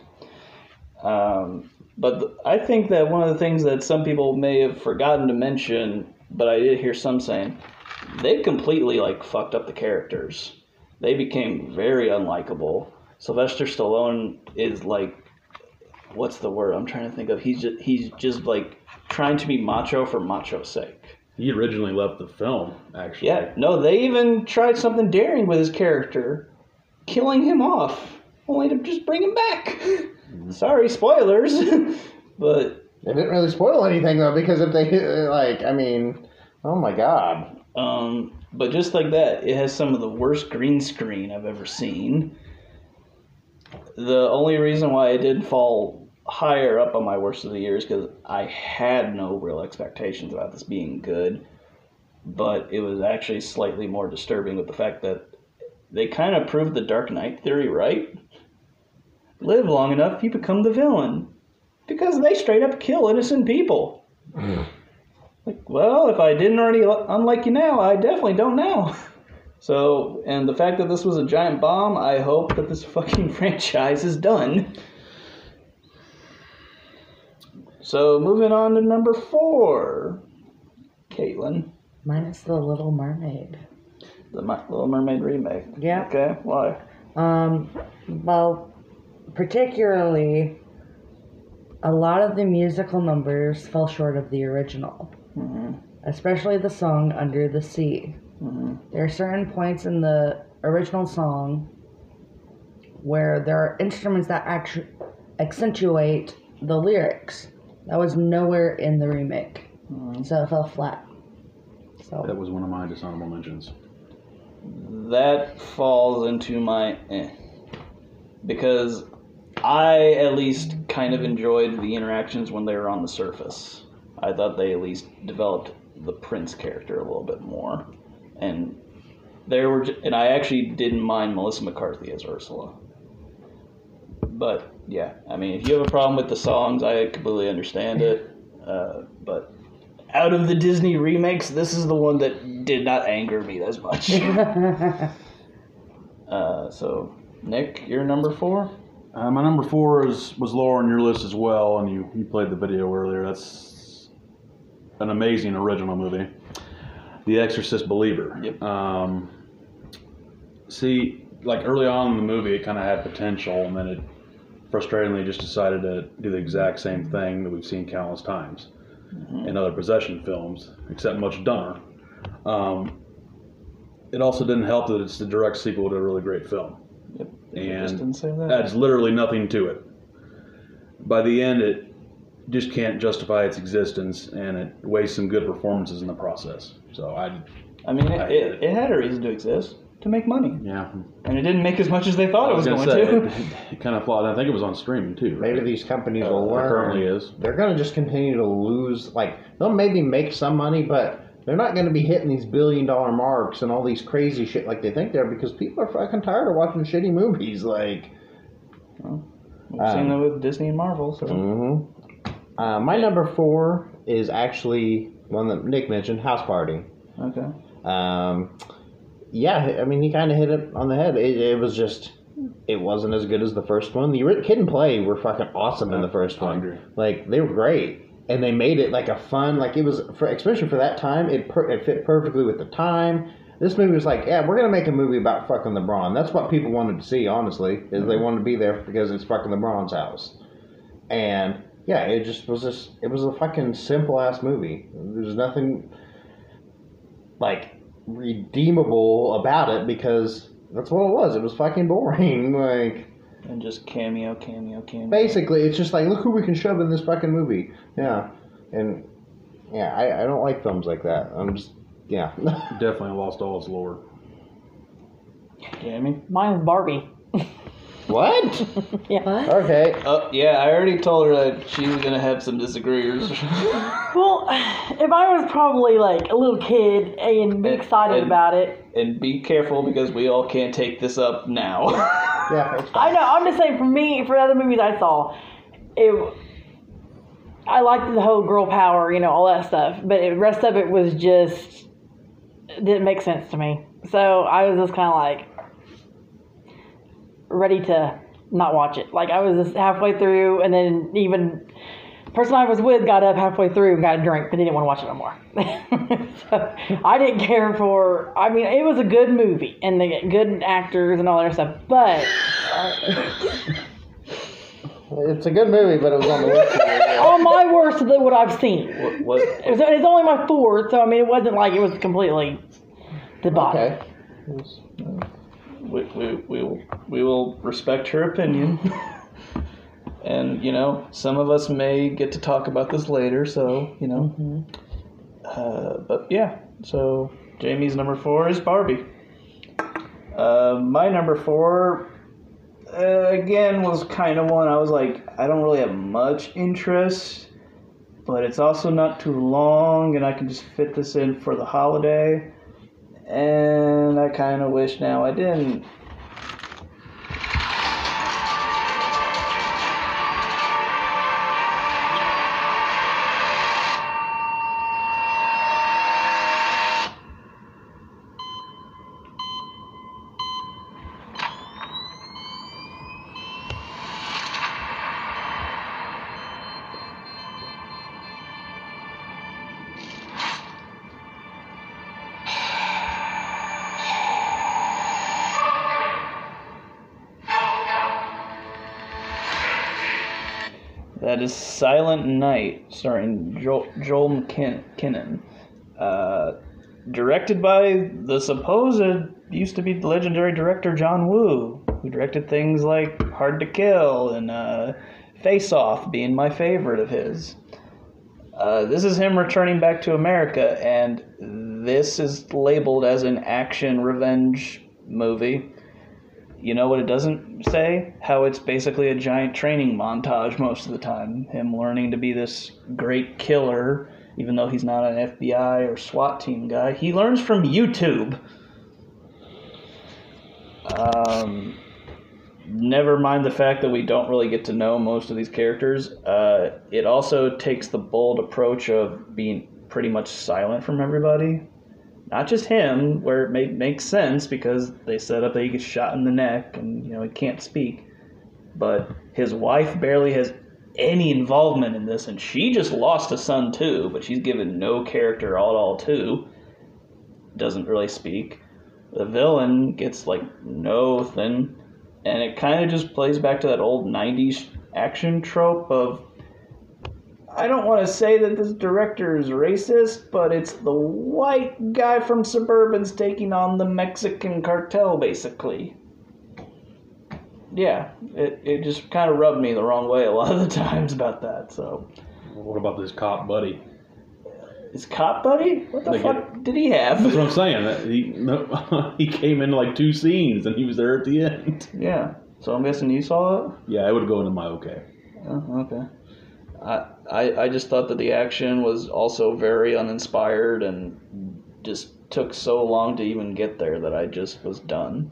Um, but I think that one of the things that some people may have forgotten to mention, but I did hear some saying, they completely like fucked up the characters. They became very unlikable. Sylvester Stallone is like, what's the word I'm trying to think of? He's just, he's just like trying to be macho for macho's sake. He originally left the film, actually. Yeah, no, they even tried something daring with his character, killing him off, only to just bring him back. Mm-hmm. Sorry, spoilers, but They didn't really spoil anything though, because if they like, I mean, oh my god. Um, but just like that, it has some of the worst green screen I've ever seen. The only reason why it did fall higher up on my worst of the year is because I had no real expectations about this being good, but it was actually slightly more disturbing with the fact that they kind of proved the Dark Knight theory right. Live long enough, you become the villain. Because they straight up kill innocent people. Like, well, if I didn't already li- unlike you now, I definitely don't now. So, and the fact that this was a giant bomb, I hope that this fucking franchise is done. So, moving on to number four. Caitlin, Minus the Little Mermaid. the Mi- Little Mermaid remake. Yeah. Okay, why? Um, well, particularly, a lot of the musical numbers fell short of the original, Mm-hmm. especially the song Under the Sea. Mm-hmm. There are certain points in the original song where there are instruments that actually accentuate the lyrics, That was nowhere in the remake, mm-hmm. so it fell flat. So That was one of my dishonorable mentions. That falls into my eh. Because I at least kind of enjoyed the interactions when they were on the surface. I thought they at least developed the Prince character a little bit more. And there were and I actually didn't mind Melissa McCarthy as Ursula. But yeah, I mean, if you have a problem with the songs, I completely understand it. Uh, but out of the Disney remakes, this is the one that did not anger me as much. uh, so, Nick, you're number four. Uh, my number four is was lower on your list as well, and you, you played the video earlier. That's an amazing original movie, The Exorcist Believer. Yep. Um, see, like early on in the movie, it kind of had potential, and then it frustratingly just decided to do the exact same thing that we've seen countless times in other possession films, except much dumber. Um, it also didn't help that it's the direct sequel to a really great film Yep. And just didn't say that. adds literally nothing to it. By the end, it just can't justify its existence, and it wastes some good performances in the process. So I, I mean, I it, hate it, it had a reason to exist to make money, yeah, and it didn't make as much as they thought I it was, gonna going say, to. It, it kind of flawed. I think it was on streaming too. Right? Maybe these companies Uh, will learn. currently is. They're going to just continue to lose. Like they'll maybe make some money, but they're not going to be hitting these billion dollar marks and all these crazy shit like they think they're because people are fucking tired of watching shitty movies. Like, We've seen that with Disney and Marvel. So hmm uh, my number four is actually one that Nick mentioned, House Party. okay, Um, yeah, I mean, he kind of hit it on the head. It, it was just, it wasn't as good as the first one. The Kid and Play were fucking awesome in the first I one. agree. Like they were great, and they made it like a fun, like it was for especially for that time. It per, it fit perfectly with the time. This movie was like, yeah, we're gonna make a movie about fucking LeBron. That's what people wanted to see. Honestly, is they wanted to be there because it's fucking LeBron's house, and yeah, it just was just it was a fucking simple ass movie. There's nothing like redeemable about it because that's what it was. It was fucking boring. Like and just cameo, cameo, cameo. basically, it's just like look who we can shove in this fucking movie. Yeah, and yeah, I, I don't like films like that. I'm just yeah. Definitely lost all its lore. Jamie. Mine's Barbie. What? Yeah. what? Okay. Oh yeah, I already told her that she was gonna have some disagreeers. Well, if I was probably like a little kid and be And- excited and- about it, and be careful because we all can't take this up now. Yeah, it's I know. I'm just saying for me, for other movies I saw, it. I liked the whole girl power, you know, all that stuff, but the rest of it was just didn't make sense to me. So I was just kind of like ready to not watch it. Like I was just halfway through, and then even the person I was with got up halfway through and got a drink, but they didn't want to watch it no more. so I didn't care for. I mean, it was a good movie, and the good actors and all that stuff, but. It's a good movie, but it was on the list. for on my worst of what I've seen. what, what, It was, it's only my fourth, so I mean, it wasn't like it was completely the bottom. Okay. We, we, we, will, we will respect her opinion. and, you know, some of us may get to talk about this later, so, you know. Uh, but yeah, so Jamie's number four is Barbie. Uh, my number four, uh, again, was kind of one I was like, I don't really have much interest, but it's also not too long, and I can just fit this in for the holiday. And I kind of wish now I didn't. Silent Night, starring Joel, Joel McKinnon. Uh, directed by the supposed, used to be legendary director John Woo, who directed things like Hard to Kill and uh, Face Off being my favorite of his. Uh, this is him returning back to America, and this is labeled as an action revenge movie. You know what it doesn't say? How it's basically a giant training montage most of the time. Him learning to be this great killer, even though he's not an FBI or SWAT team guy. He learns from YouTube. Um, never mind the fact that we don't really get to know most of these characters. Uh, it also takes the bold approach of being pretty much silent from everybody. Not just him, where it make, makes sense because they set up that he gets shot in the neck and you know he can't speak. But his wife barely has any involvement in this, and she just lost a son too. But she's given no character at all too. Doesn't really speak. The villain gets like nothing and it kind of just plays back to that old 90s action trope of I don't want to say that this director is racist, but it's the white guy from Suburban's taking on the Mexican cartel, basically. Yeah, it, it just kind of rubbed me the wrong way a lot of the times about that, so. What about this cop buddy? His cop buddy? What the They fuck did he have? That's what I'm saying. He no, he came in like two scenes and he was there at the end. Yeah, so I'm guessing you saw it? Yeah, I would go into my okay. Oh, okay. I, I I just thought that the action was also very uninspired and just took so long to even get there that I just was done.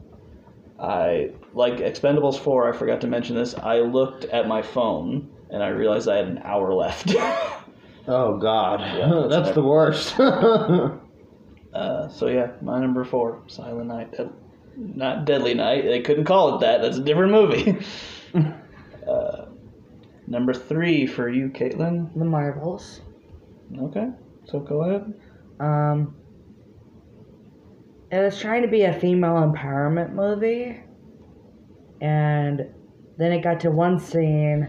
I like Expendables 4, I forgot to mention this. I looked at my phone and I realized I had an hour left. Oh God, Yeah, that's that's the worst. uh, so yeah, my number 4, Silent Night. Dead- not Deadly Night. They couldn't call it that. That's a different movie. uh, number 3 for you, Caitlin. The Marvels. Okay. So go ahead. Um, it was trying to be a female empowerment movie, and then it got to one scene,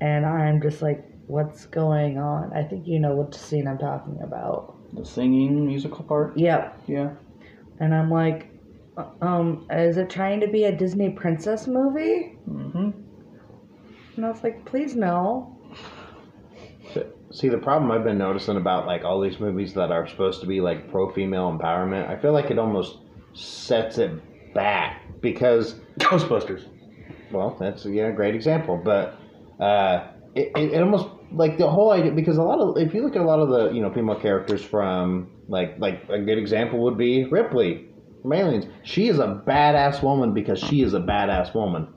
and I'm just like, what's going on? I think you know what scene I'm talking about. The singing musical part? Yep. Yeah. And I'm like, uh, um, is it trying to be a Disney princess movie? Mm-hmm. And I was like, please no. See, the problem I've been noticing about like all these movies that are supposed to be like pro female empowerment, I feel like it almost sets it back because Ghostbusters. well, that's yeah, a great example, but uh, it, it, it almost like the whole idea because a lot of if you look at a lot of the you know female characters from like like a good example would be Ripley from Aliens. She is a badass woman because she is a badass woman.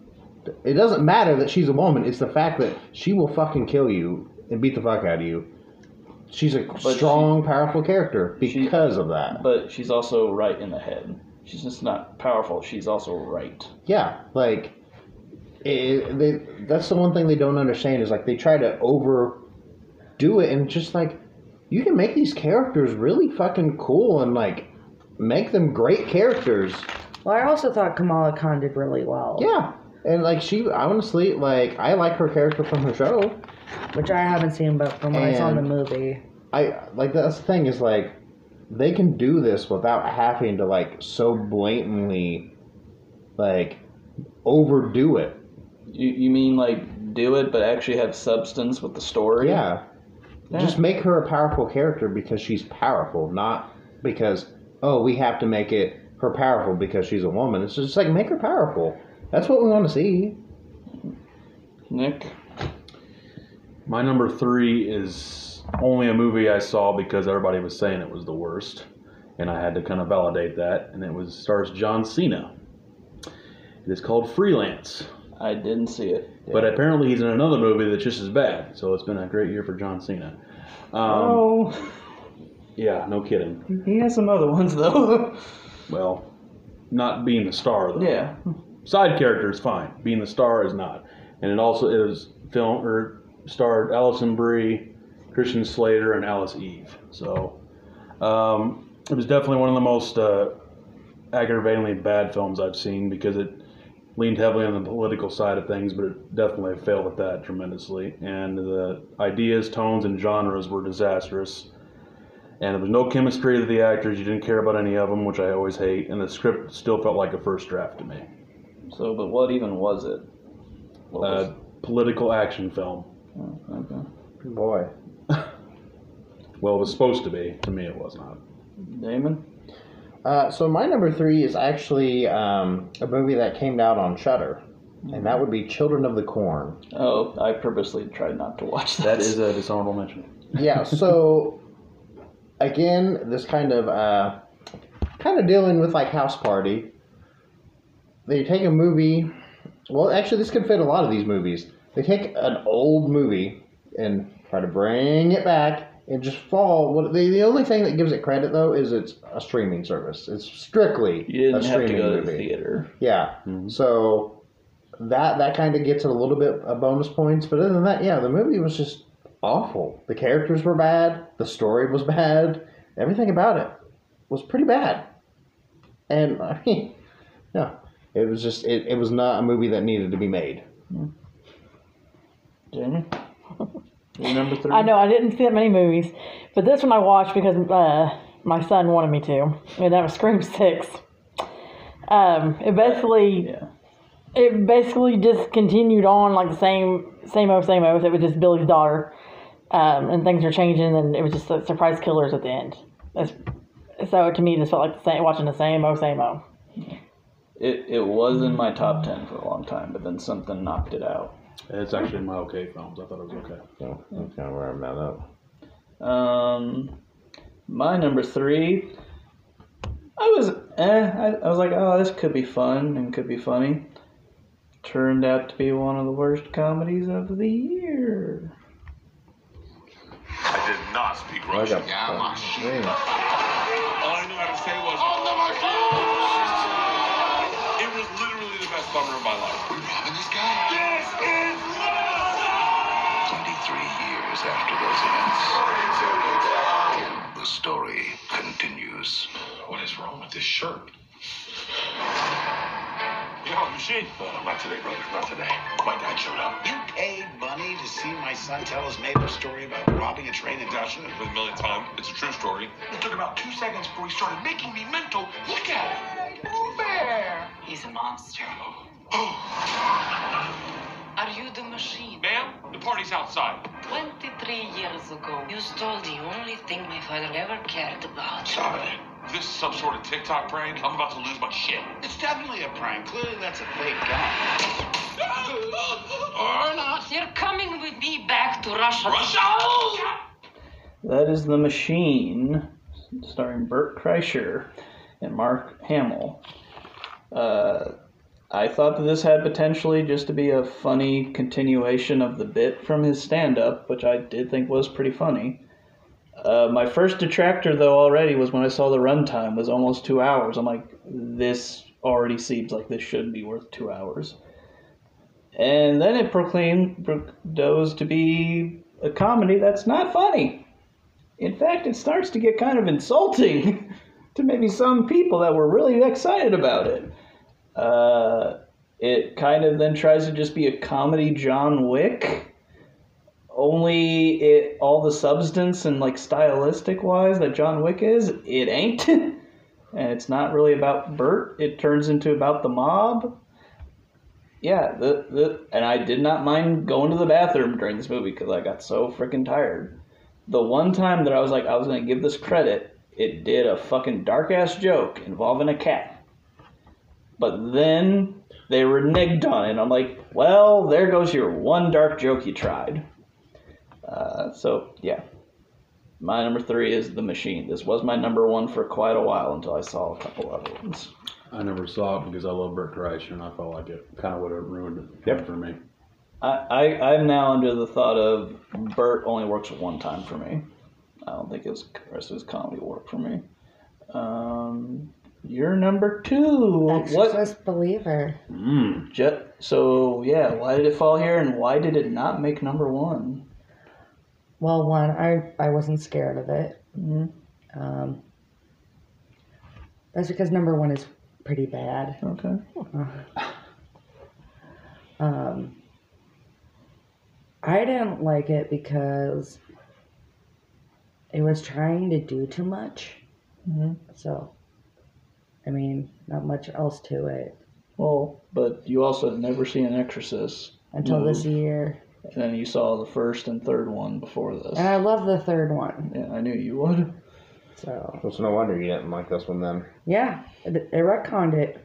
It doesn't matter that she's a woman; it's the fact that she will fucking kill you and beat the fuck out of you. She's a she- strong, powerful character she- because of that. But she's also right in the head. She's just not powerful. She's also right. Yeah, like it, they, that's the one thing they don't understand is like they try to overdo it, and just like you can make these characters really fucking cool and like make them great characters. Well, I also thought Kamala Khan did really well. Yeah, and like she honestly like I like her character from her show. Which I haven't seen, but from what I saw in the movie. I like that's the thing is like they can do this without having to like so blatantly like overdo it. You, you mean like do it, but actually have substance with the story? Yeah. Yeah. Just make her a powerful character because she's powerful, not because oh we have to make it her powerful because she's a woman. It's just like make her powerful. That's what we want to see. Nick. My number three is only a movie I saw because everybody was saying it was the worst, and I had to kind of validate that. And it was stars John Cena. It is called Freelance, I didn't see it. but apparently he's in another movie that's just as bad. So it's been a great year for John Cena. Um, oh, Yeah, no kidding. he has some other ones though. Well, not being the star though. yeah. Side character is fine. Being the star is not. And it also is film or starred Alison Brie, Christian Slater, and Alice Eve. So um, it was definitely one of the most uh, aggravatingly bad films I've seen because it leaned heavily on the political side of things, but it definitely failed at that tremendously. And the ideas, tones, and genres were disastrous. And there was no chemistry to the actors. You didn't care about any of them, which I always hate. And the script still felt like a first draft to me. So, but what even was it? What was- Uh, political action film. Oh, okay. Boy. Well, it was supposed to be. To me, it was not. Damon? Uh, so my number three is actually um, a movie that came out on Shudder, and that would be Children of the Corn. Oh, I purposely tried not to watch that. That is a dishonorable mention. Yeah. So again, this kind of uh, kind of dealing with like House Party. They take a movie. Well, actually, this could fit a lot of these movies. They take an old movie and try to bring it back and just fall. What the, the only thing that gives it credit though is it's a streaming service. It's strictly You a didn't have to streaming go to movie. the theater. Yeah. Mm-hmm. So that that kind of gets it a little bit of bonus points, but other than that, yeah, the movie was just awful. The characters were bad, the story was bad, everything about it was pretty bad. And I mean, yeah, it was just it, it was not a movie that needed to be made. Jamie? Your number three? I know I didn't see that many movies, but this one I watched because uh, my son wanted me to, and that was Scream Six. Um, it basically, Yeah. it basically just continued on like the same, same old, same old. It was just Billy's daughter, um, and things are changing, and it was just like surprise killers at the end. That's, so to me, it just felt like the same, watching the same old, same old. It, it was in my top 10 for a long time, but then something knocked it out. It's actually in my okay films. I thought it was okay. So that's kind of where I'm at. Up. Um, my number three, I was eh. I, I was like, oh, this could be fun and could be funny. Turned out to be one of the worst comedies of the year. I did not speak I Russian. got- Yeah, machine. Damn. All I knew how to say was literally the best summer of my life. We robbing this guy? This is Russia! 23 years after those events, the story continues. What is wrong with this shirt? You have a machine? Uh, not today, brother. Not today. My dad showed up. You paid money to see my son tell his made-up story about robbing a train in Dashin Dutchman? for the millionth time. It's a true story. It took about two seconds before he started making me mental. Look at it. Bear. He's a monster. Oh. Are you the machine? Ma'am, the party's outside. 23 years ago, you stole the only thing my father ever cared about. Sorry. it. This is some sort of TikTok prank. I'm about to lose my shit. It's definitely a prank. Clearly, that's a fake guy. or not. You're coming with me back to Russia. Russia! That is The Machine, starring Bert Kreischer and Mark Hamill. Uh, I thought that this had potentially just to be a funny continuation of the bit from his stand up, which I did think was pretty funny. Uh, my first detractor, though, already was when I saw the runtime was almost two hours. I'm like, this already seems like this shouldn't be worth two hours. And then it proclaimed those to be a comedy that's not funny. In fact, it starts to get kind of insulting to maybe some people that were really excited about it. Uh, it kind of then tries to just be a comedy John Wick, only it all the substance and like stylistic wise that John Wick is, it ain't. and it's not really about Bert. It turns into about the mob. Yeah, the, the and I did not mind going to the bathroom during this movie because I got so freaking tired the one time that I was like, I was to give this credit, it did a fucking dark ass joke involving a cat. But then they reneged on it. I'm like, well, there goes your one dark joke you tried. Uh, so, yeah. My number three is The Machine. This was my number one for quite a while until I saw a couple other ones. I never saw it because I love Bert Kreischer, and I felt like it kind of would have ruined it Yep. for me. I, I, I'm now under the thought of Bert only works one time for me. I don't think his rest of his comedy will work for me. Um, you're number two. What? Exorcist believer. Mm. Je- so yeah, why did it fall here, and why did it not make number one? Well, one, I I wasn't scared of it. Mhm. Um, that's because number one is pretty bad. Okay. Um, I didn't like it because it was trying to do too much. Mhm. So, I mean, not much else to it. Well, but you also had never seen an Exorcist, until this Mm. year. And then you saw the first and third one before this. And I love the third one. Yeah, I knew you would. So, It's no wonder you didn't like this one then. yeah, it, it retconned it.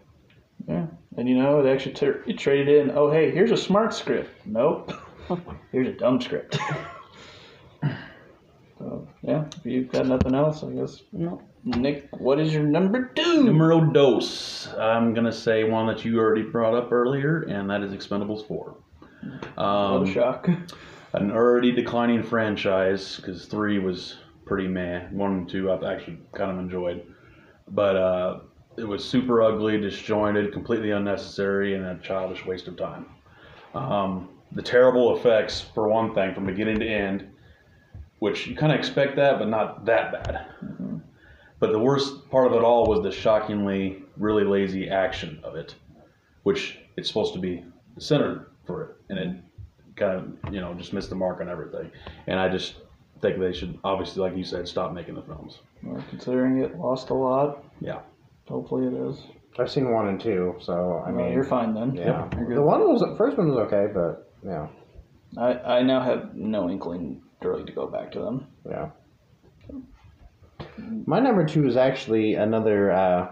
Yeah. And you know, it actually tur it traded in. Oh, hey, here's a smart script. Nope. here's a dumb script. so, yeah, if you've got nothing else, I guess. No. Nick, what is your number two? Numero dos. I'm gonna say one that you already brought up earlier, and that is Expendables 4. What Um, shock. an already declining franchise because three was pretty meh. One and two I've actually kind of enjoyed, but uh, it was super ugly, disjointed, completely unnecessary, and a childish waste of time. Um, the terrible effects, for one thing, from beginning to end, which you kind of expect that, but not that bad. But the worst part of it all was the shockingly, really lazy action of it, which it's supposed to be centered for it, and it kind of you know just missed the mark on everything. And I just think they should obviously, like you said, stop making the films. Well, considering it lost a lot, Yeah. hopefully it is. I've seen one and two, so I I mean, mean, you're fine then. yeah. You're good. The one was the first one was okay, but yeah, I, I now have no inkling really to go back to them. yeah. My number two is actually another uh,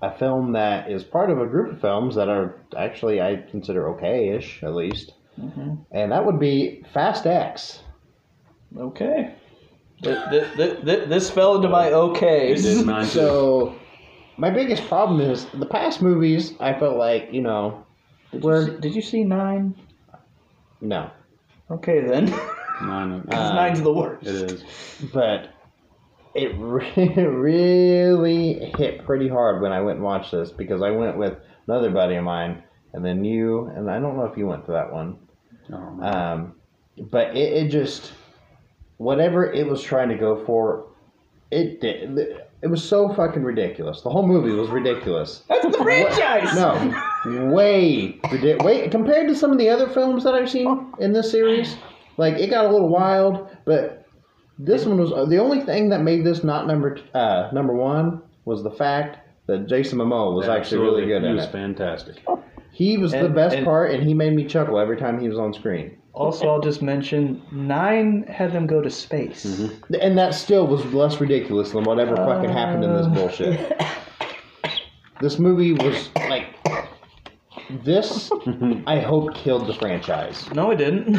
a film that is part of a group of films that are actually I consider okay-ish at least, hmm and that would be Fast X. Okay. Th- th- th- th- this fell into my okay. It did mine too. So, my biggest problem is the past movies. I felt like you know, Did you, see, did you see nine? no, Okay then. Nine. Uh, Nine's the worst. it is. but it re- really hit pretty hard when I went and watched this because I went with another buddy of mine, and then you, and I don't know if you went to that one. I. Um, but it, it just whatever it was trying to go for, it did. It was so fucking ridiculous. The whole movie was ridiculous. That's the franchise. No, way, way compared to some of the other films that I've seen in this series. Like it got a little wild, but this one was the only thing that made this not number t- uh, number one was the fact that Jason Momoa was actually really good He in was it. fantastic. He was the best and- part, and he made me chuckle every time he was on screen. Also, I'll just mention nine had them go to space. Mm-hmm. And that still was less ridiculous than whatever fucking happened in this Uh. bullshit. This movie was like this. I hope killed the franchise. No, it didn't.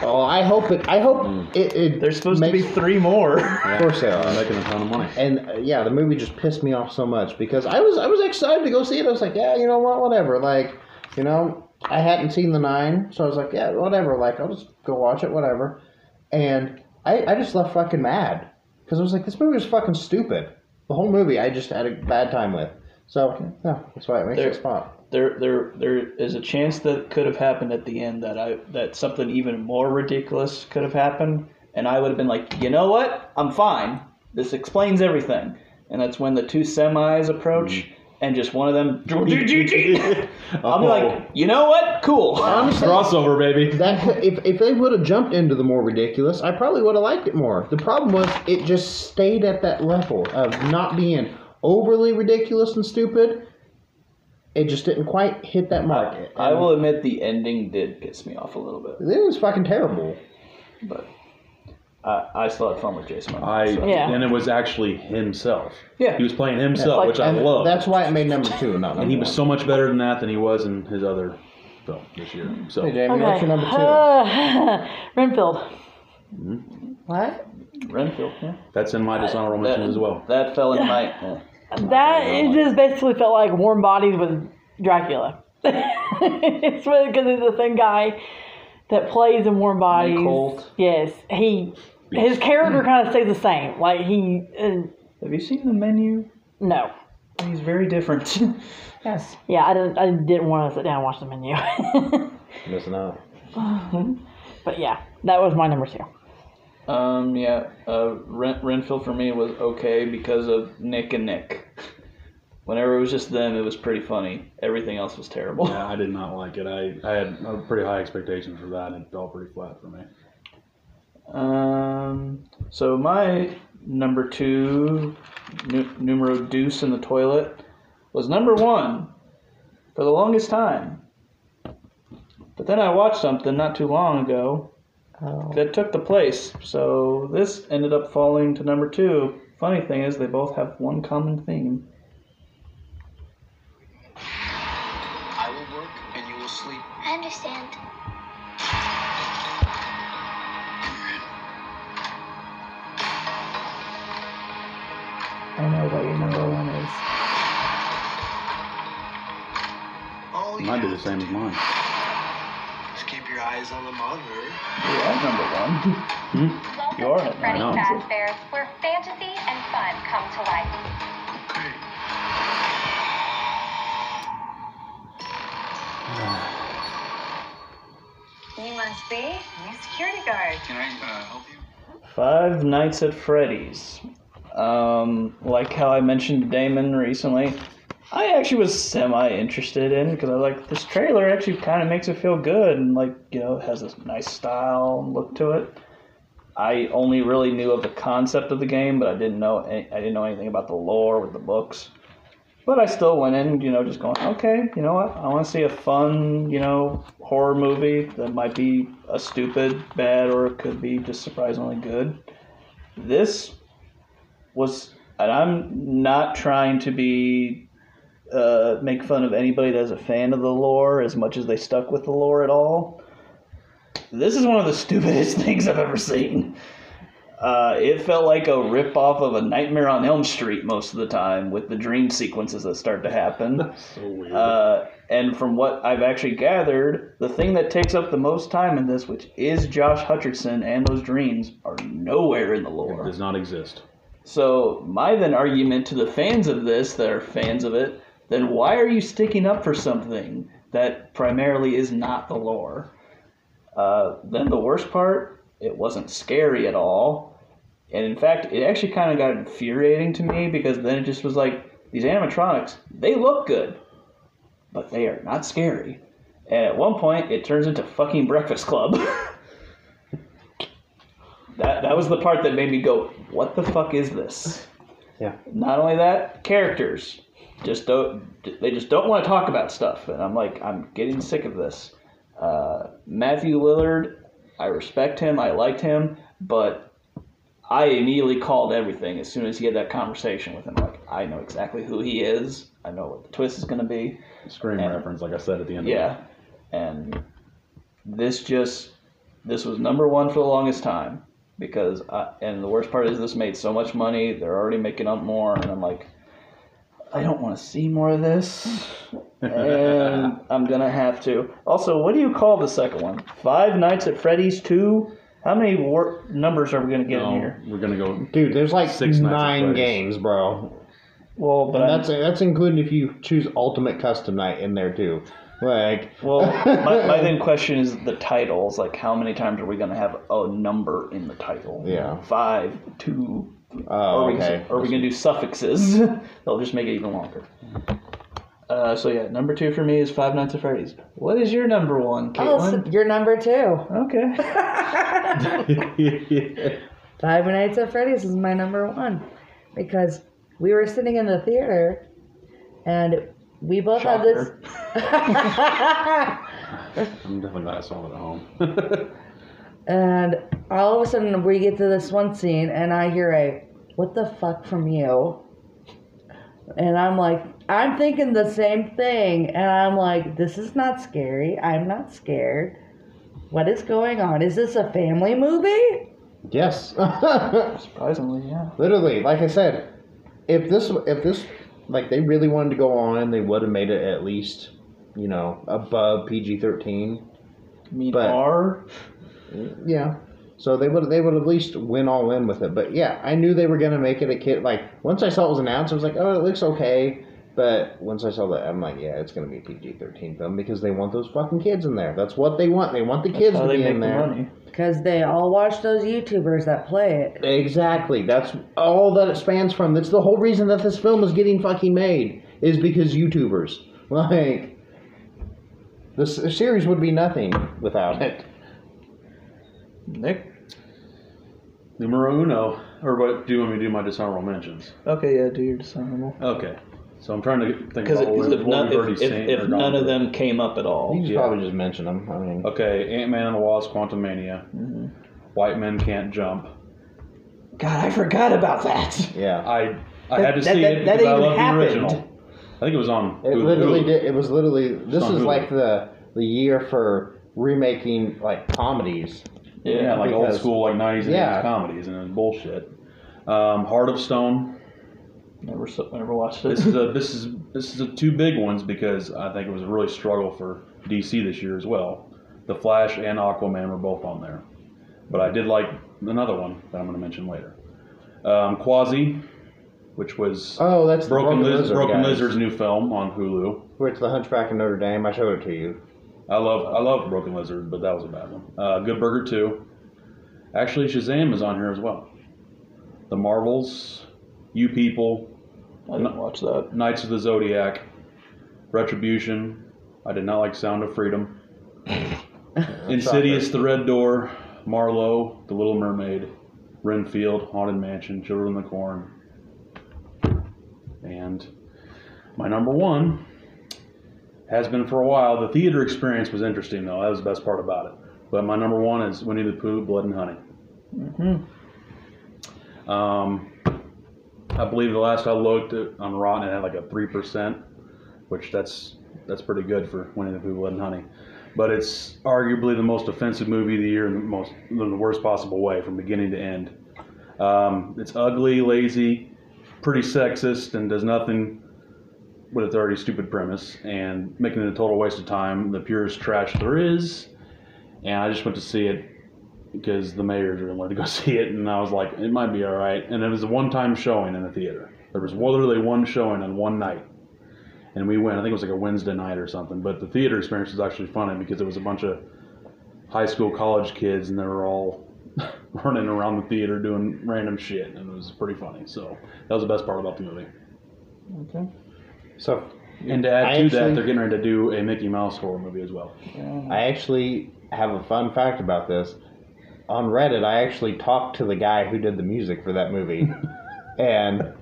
Oh, I hope it. I hope it. it There's supposed to be three more. Of course they They're making a ton of money. And uh, yeah, the movie just pissed me off so much because I was I was excited to go see it. I was like, yeah, you know what, whatever. Like, you know, I hadn't seen the nine, so I was like, yeah, whatever. Like, I'll just go watch it, whatever. And I I just left fucking mad because I was like, this movie was fucking stupid. The whole movie I just had a bad time with. So yeah, that's why it makes There- it spot. There, there, there is a chance that could have happened at the end that I that something even more ridiculous could have happened, and I would have been like, you know what, I'm fine. This explains everything. And that's when the two semis approach, mm-hmm. and just one of them. Oh. I'm like, you know what, cool. Honestly, Crossover, baby. That if if they would have jumped into the more ridiculous, I probably would have liked it more. The problem was it just stayed at that level of not being overly ridiculous and stupid. It just didn't quite hit that mark. I will admit the ending did piss me off a little bit, It was fucking terrible. but I, I still had fun with Jason. Momoa, I so- Yeah. and it was actually himself. Yeah. He was playing himself, Like- which I And love. that's why it made number two, not number and he was so much better than that than he was in his other film this year. So Hey, Jamie, what's your number two? Uh, Renfield. What? Renfield. Yeah. that's in my dishonorable mentions as well. That fell in my. eh. That it just basically felt like Warm Bodies with Dracula. it's because it's the same guy that plays in Warm Bodies. Hoult. Yes, he his character kind of stays the same. Like he uh, Have you seen the menu? no. He's very different. Yes. Yeah, I didn't. I didn't want to sit down and watch the menu. Missing out. but yeah, that was my number two. Um, yeah, uh, Ren- Renfield for me was okay because of Nick and Nick. Whenever it was just them, it was pretty funny. Everything else was terrible. Yeah, I did not like it. I, I had pretty high expectations for that, and it fell pretty flat for me. Um, so my number two, nu- numero deuce in the toilet, was number one for the longest time. But then I watched something not too long ago Oh. that took the place. So this ended up falling to number two. Funny thing is, they both have one common theme. I will work and you will sleep. I understand. I know what your number one is. All you Might be the same as mine. Do is keep your eyes on the monitor. Yeah, I'm number one. Welcome You're to it. Freddy I know. Fazbear's, where fantasy and fun come to life. Okay. You must be new security guard. Can I uh, help you? Five Nights at Freddy's. Um, like how I mentioned Damon recently, I actually was semi interested in because I was like this trailer actually kind of makes it feel good and like you know has this nice style and look to it. I only really knew of the concept of the game, but I didn't know any, I didn't know anything about the lore with the books. But I still went in, you know, just going, okay, you know what? I want to see a fun, you know, horror movie that might be a stupid, bad, or it could be just surprisingly good. This was, and I'm not trying to be, uh, make fun of anybody that's a fan of the lore as much as they stuck with the lore at all. This is one of the stupidest things I've ever seen. Uh, it felt like a rip off of a Nightmare on Elm Street most of the time with the dream sequences that start to happen. So weird. Uh, and from what I've actually gathered, the thing that takes up the most time in this, which is Josh Hutcherson and those dreams, are nowhere in the lore. it lore. does not exist. So my then argument to the fans of this that are fans of it, then why are you sticking up for something that primarily is not the lore? Uh, then the worst part, it wasn't scary at all. And in fact, it actually kind of got infuriating to me because then it just was like, these animatronics, they look good, but they are not scary. And at one point, it turns into fucking Breakfast Club. that, that was the part that made me go, what the fuck is this? Yeah. Not only that, characters just don't they just don't want to talk about stuff, and I'm like I'm getting sick of this. Uh, Matthew Lillard, I respect him, I liked him, but I immediately called everything as soon as he had that conversation with him. Like I know exactly who he is. I know what the twist is going to be. Scream And- reference, like I said at the end. Yeah, and this just this was number one for the longest time because I, and the worst part is this made so much money. They're already making up more, and I'm like, I don't want to see more of this, and I'm gonna have to. Also, what do you call the second one? Five Nights at Freddy's two. How many war- numbers are we gonna get No, in here? we're gonna go. Dude, there's like Six Nights at nine Freddy's. games, bro. Well, but And I'm- that's that's including if you choose Ultimate Custom Night in there too. Like, Well, my, my then question is the titles. Like, how many times are we going to have a number in the title? Yeah. Five, two. Oh, or we, okay. Or we going to do suffixes. They'll just make it even longer. Uh, so yeah, number two for me is Five Nights at Freddy's. What is your number one, Caitlin? so you're number two. Okay. Five Nights at Freddy's is my number one because we were sitting in the theater and we both had this. I'm definitely glad I saw it at home. And all of a sudden we get to this one scene and I hear a "What the fuck" from you, and I'm like, I'm thinking the same thing, and I'm like, this is not scary. I'm not scared. What is going on? Is this a family movie? yes. Surprisingly, yeah. Literally, like I said, if this if this like they really wanted to go on, they would have made it at least, you know, above PG thirteen. I mean, But- R. Yeah. So they would they would at least win all in with it. But yeah, I knew they were gonna make it a kid. Like once I saw it was announced, I was like, oh, it looks okay. But once I saw that, I'm like, yeah, it's gonna be a PG-13 film because they want those fucking kids in there. That's what they want. They want the kids to be in there. money. Because they all watch those YouTubers that play it. Exactly. That's all that it spans from. That's the whole reason that this film is getting fucking made is because YouTubers. Like the series would be nothing without it. Nick. Numero uno. Or what? Do you want me to do my dishonorable mentions? Okay, yeah. Do your dishonorable. Okay. So I'm trying to think Because about what, if, what none, we've already if, if, seen. if or none of them came up at all, You just Yeah. probably just mention them. I mean, Okay, Ant Man and the Wasp, Quantumania. Mm-hmm. White Men Can't Jump. God, I forgot about that. yeah. I I That- had to that- see that- it that because I even love the happened. original. I think it was on. It Hulu. literally did. It was literally. This on is Hulu. like the the year for remaking like comedies. Yeah, like old because- school, like 90s and Yeah. 80s comedies, and it was bullshit. Um, Heart of Stone. Never, never watched it. This is a this is this is a two big ones because I think it was a really struggle for DC this year as well. The Flash and Aquaman were both on there, but I did like another one that I'm going to mention later. Um, Quasi, which was Oh, that's the Broken, Broken Liz, Lizard Broken guys. Lizard's new film on Hulu. Which the Hunchback of Notre Dame. I showed it to you. I love I love Broken Lizard, but that was a bad one. Uh, Good Burger two. Actually, Shazam is on here as well. The Marvels, You People, I didn't watch that. Knights of the Zodiac, Retribution. I did not like Sound of Freedom. Insidious, The Red Door, Marlowe, The Little Mermaid, Renfield, Haunted Mansion, Children of the Corn, and my number one has been for a while. The theater experience was interesting though. That was the best part about it. But my number one is Winnie the Pooh, Blood and Honey. Mm-hmm. Um, I believe the last I looked at, on Rotten, it had like a three percent, which that's that's pretty good for Winnie the Pooh, Blood and Honey. But it's arguably the most offensive movie of the year in the most in the worst possible way, from beginning to end. Um, it's ugly, lazy, pretty sexist, and does nothing with its already stupid premise, and making it a total waste of time. The purest trash there is. And I just went to see it because the mayor's really wanted to go see it, and I was like, it might be all right. And it was a one-time showing in the theater. There was literally one showing on one night, and we went. I think it was like a Wednesday night or something. But the theater experience was actually funny because it was a bunch of high school, college kids, and they were all running around the theater doing random shit, and it was pretty funny. So that was the best part about the movie. Okay. So And to add I to that, actually- they're getting ready to do a Mickey Mouse horror movie as well. I actually have a fun fact about this. On Reddit, I actually talked to the guy who did the music for that movie, and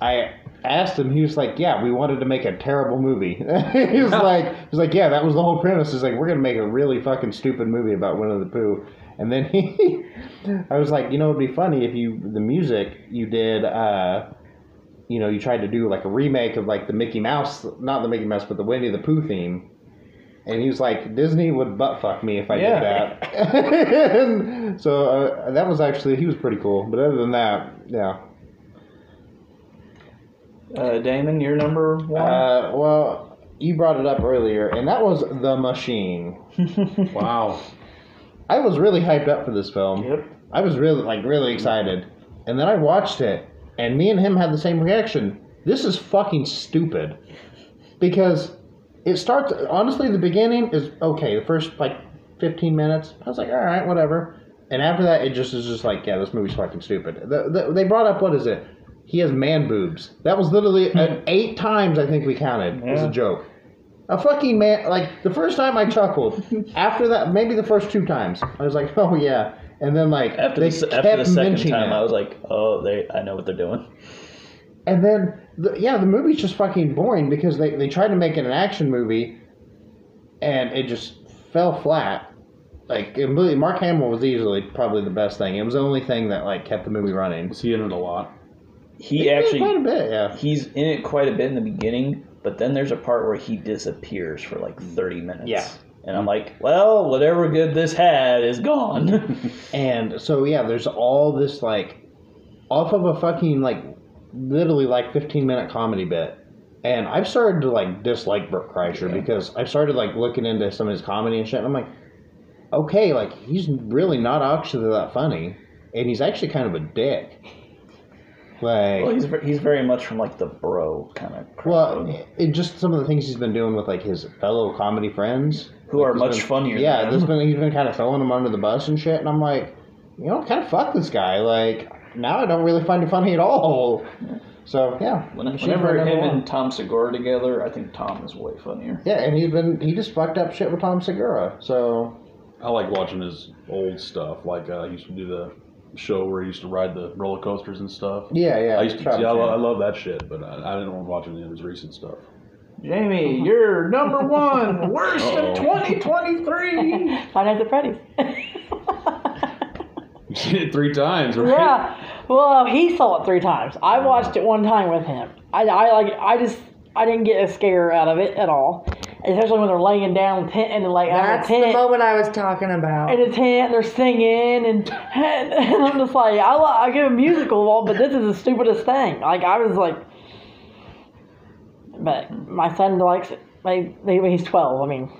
I asked him. He was like, "Yeah, we wanted to make a terrible movie." he was like, "He was like, yeah, that was the whole premise. Is like we're gonna make a really fucking stupid movie about Winnie the Pooh." And then he, I was like, you know, it'd be funny if you the music you did. uh you know, you tried to do like a remake of like the Mickey Mouse, not the Mickey Mouse, but the Winnie the Pooh theme. And he was like, Disney would butt fuck me if I Yeah. did that. and so uh, that was actually, he was pretty cool. But other than that, yeah. Uh, Damon, your number one. Uh, well, you brought it up earlier, and that was The Machine. Wow. I was really hyped up for this film. Yep. I was really, like, really excited. And then I watched it, and me and him had the same reaction. This is fucking stupid. Because it starts, honestly, the beginning is okay. The first, like, 15 minutes, I was like, all right, whatever. And after that, it just is just like, yeah, this movie's fucking stupid. The, the, they brought up, what is it? He has man boobs. That was literally uh, eight times, I think we counted, Yeah. a joke. A fucking man, like, the first time I chuckled. After that, maybe the first two times, I was like, oh, yeah. And then, like, after they the, kept after the second time, it. I was like, oh, they, I know what they're doing. And then, the, yeah, the movie's just fucking boring because they, they tried to make it an action movie, and it just fell flat. Like, it really, Mark Hamill was easily probably the best thing. It was the only thing that like kept the movie running. Was he in it a lot? He Yeah, actually, quite a bit, yeah. he's in it quite a bit in the beginning, but then there's a part where he disappears for like 30 minutes. Yeah. And I'm like, well, whatever good this had is gone. And so yeah, there's all this like off of a fucking like literally like 15 minute comedy bit. And I've started to like dislike Bert Kreischer because I've started like looking into some of his comedy and shit. And I'm like, okay, like he's really not actually that funny, and he's actually kind of a dick. Like, well, he's, he's very much from like the bro kind of crowd. well, it just some of the things he's been doing with like his fellow comedy friends, Who Like, are much been- funnier Yeah, than there's been he's been kind of throwing him under the bus and shit, and I'm like, you know, kind of fuck this guy. Like now I don't really find it funny at all. So yeah, When- Whenever him one. and Tom Segura together, I think Tom is way funnier. yeah, and he's been he just fucked up shit with Tom Segura. So I like watching his old stuff. Like uh, he used to do the show where he used to ride the roller coasters and stuff. Yeah, yeah. I used to. Travis See, I, I love that shit, but I, I didn't want to watch any of his recent stuff. Jamie, uh-huh. you're number one. Worst of Uh-oh. 2023. Five Nights at Freddy's. You seen it three times, right? yeah. Well, he saw it three times. I uh-huh. watched it one time with him. I, I like. I just. I didn't get a scare out of it at all. Especially when they're laying down tent and like out That's of the the tent. moment I was talking about. in a tent, they're singing, and, and, I'm just like, I, li- I give a musical, all, but this is the stupidest thing. Like, I was like, but my son likes it. Like, when he's 12, I mean,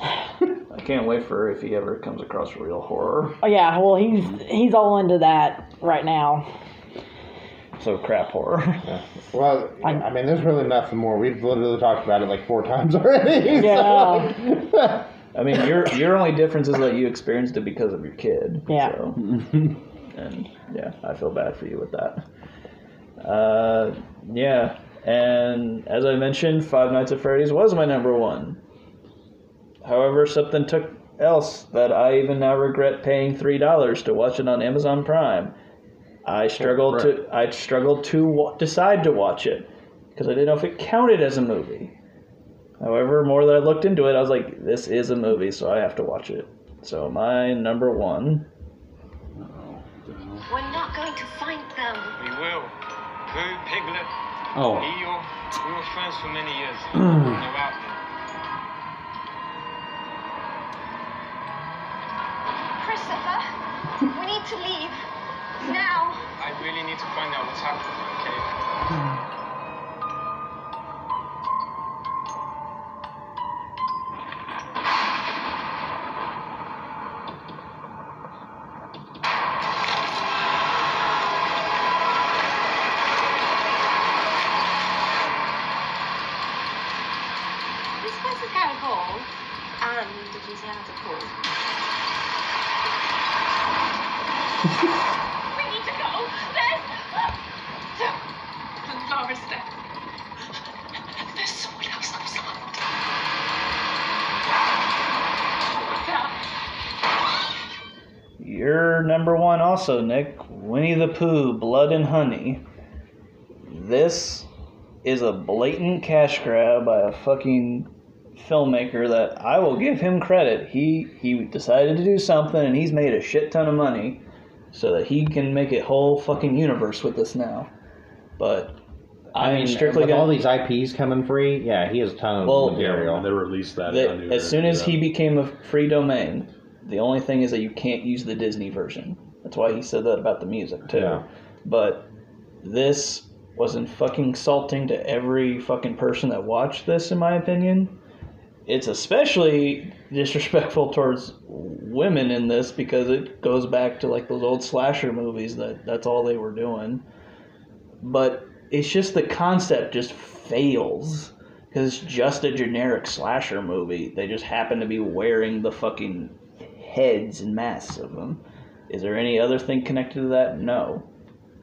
I can't wait for if he ever comes across real horror. oh yeah, well, he's he's all into that right now. So crap horror. Well, I mean, there's really nothing more. We've literally talked about it like four times already. so, Yeah. like- I mean, your your only difference is that you experienced it because of your kid. Yeah. So, and yeah, I feel bad for you with that. Uh, yeah, and as I mentioned, Five Nights at Freddy's was my number one. However, something took else that I even now regret paying three dollars to watch it on Amazon Prime. I struggled to I struggled to wa- decide to watch it because I didn't know if it counted as a movie. However, more that I looked into it, I was like, this is a movie, so I have to watch it. So my number one, We're not going to find them. We will. Who, Piglet? Oh. Eeyore? We were friends for many years. They're out there. Christopher, we need to leave. Now. I really need to find out what's happening, okay? Hmm. Also, Nick, Winnie the Pooh, Blood and Honey. This is a blatant cash grab by a fucking filmmaker that I will give him credit. He he decided to do something and he's made a shit ton of money so that he can make a whole fucking universe with this now. But I, I mean, mean, strictly with gonna, all these IPs coming free, yeah, he has a ton of Well- material. And they released that. that on as soon as yeah. he became a free domain, the only thing is that you can't use the Disney version. That's why he said that about the music too. Yeah. But this wasn't fucking insulting to every fucking person that watched this, in my opinion. It's especially disrespectful towards women in this because it goes back to like those old slasher movies that that's all they were doing. But it's just the concept just fails because it's just a generic slasher movie. They just happen to be wearing the fucking heads and masks of them. Is there any other thing connected to that? No.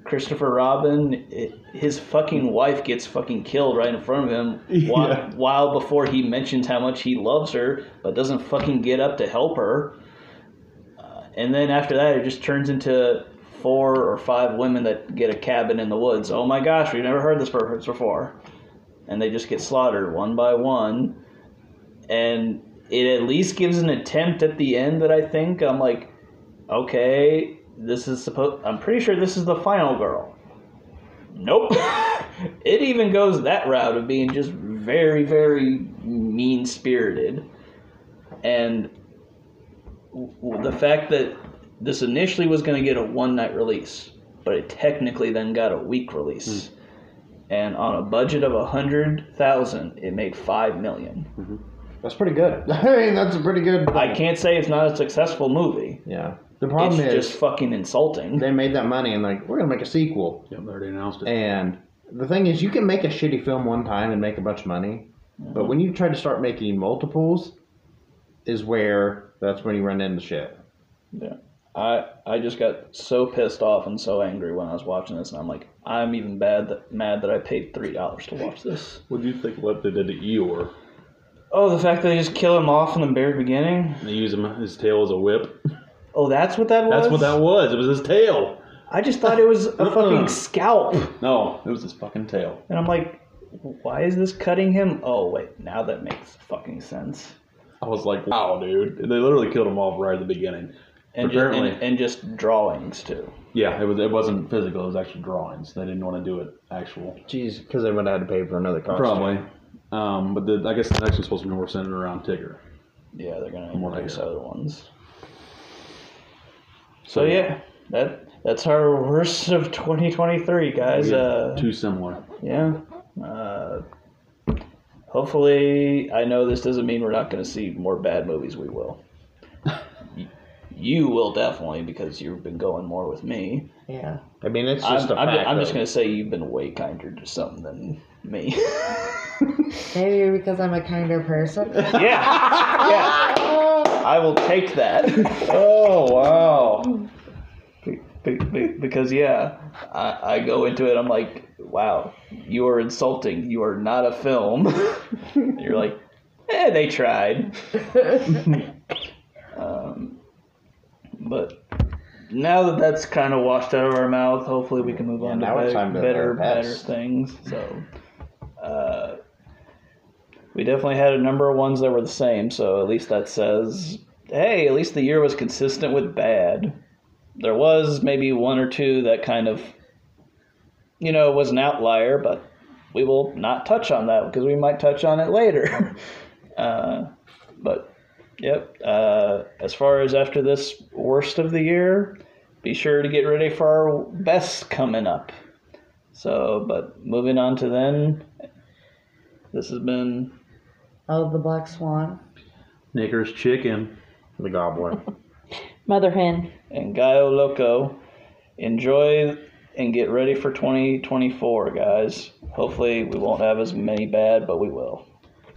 Christopher Robin, it, his fucking wife gets fucking killed right in front of him while, Yeah. while before he mentions how much he loves her, but doesn't fucking get up to help her. Uh, and then after that, it just turns into four or five women that get a cabin in the woods. Oh my gosh, we've never heard this purpose before. And they just get slaughtered one by one. And it at least gives an attempt at the end that I think I'm like, okay, this is supposed. I'm pretty sure this is the final girl. Nope. it even goes that route of being just very, very mean spirited. And w- the fact that this initially was going to get a one night release, but it technically then got a week release. Hmm. And on a budget of a hundred thousand, it made five million. Mm-hmm. That's pretty good. I mean, that's a pretty good. I can't say it's not a successful movie. Yeah. The problem it's is just fucking insulting. they made that money and like we're gonna make a sequel. Yep, they already announced it. And the thing is, you can make a shitty film one time and make a bunch of money, but when you try to start making multiples, is where that's when you run into shit. Yeah. I I just got so pissed off and so angry when I was watching this, and I'm like, I'm even bad that mad that I paid three dollars to watch this. What do you think what they did to Eeyore? Oh, the fact that they just kill him off in the very beginning. They use him his tail as a whip. Oh, that's what that was. That's what that was. It was his tail. I just thought it was a fucking scalp, No, it was his fucking tail. and I'm like, why is this cutting him? Oh wait, now that makes fucking sense. I was like, wow, dude. They literally killed him off right at the beginning. And just, Apparently, and, and just drawings too. yeah, it was. It wasn't physical. It was actually drawings. They didn't want to do it actual. Jeez, because they would have had to pay for another costume. Probably. Um, but the, I guess the next one's supposed to be more centered around Tigger. Yeah, they're gonna More like I introduce hear. other ones. So yeah, that that's our worst of 2023, guys. Yeah, Uh, Too similar. yeah. Uh, hopefully, I know this doesn't mean we're not going to see more bad movies. We will. You will definitely because you've been going more with me. Yeah. I mean, it's I'm, just a I'm, fact. I'm just going to say you've been way kinder to something than me. Maybe because I'm a kinder person. yeah, yeah. I will take that. Oh wow. Be- be- be- because yeah, I, I go into it. I'm like, wow, you are insulting. You are not a film. You're like, eh, they tried. um, but now that that's kind of washed out of our mouth, hopefully we can move Yeah, on to now be- to better, better things. So, uh, we definitely had a number of ones that were the same. So at least that says, hey, at least the year was consistent with bad. There was maybe one or two that kind of, you know, was an outlier, but we will not touch on that because we might touch on it later. uh, but Yep. Uh, as far as after this worst of the year, be sure to get ready for our best coming up. So, but moving on to then, this has been Oh, the Black Swan. Knickers chicken. The gobbler. Mother hen. and Gallo Loco. Enjoy and get ready for 2024, guys. Hopefully, we won't have as many bad, but we will.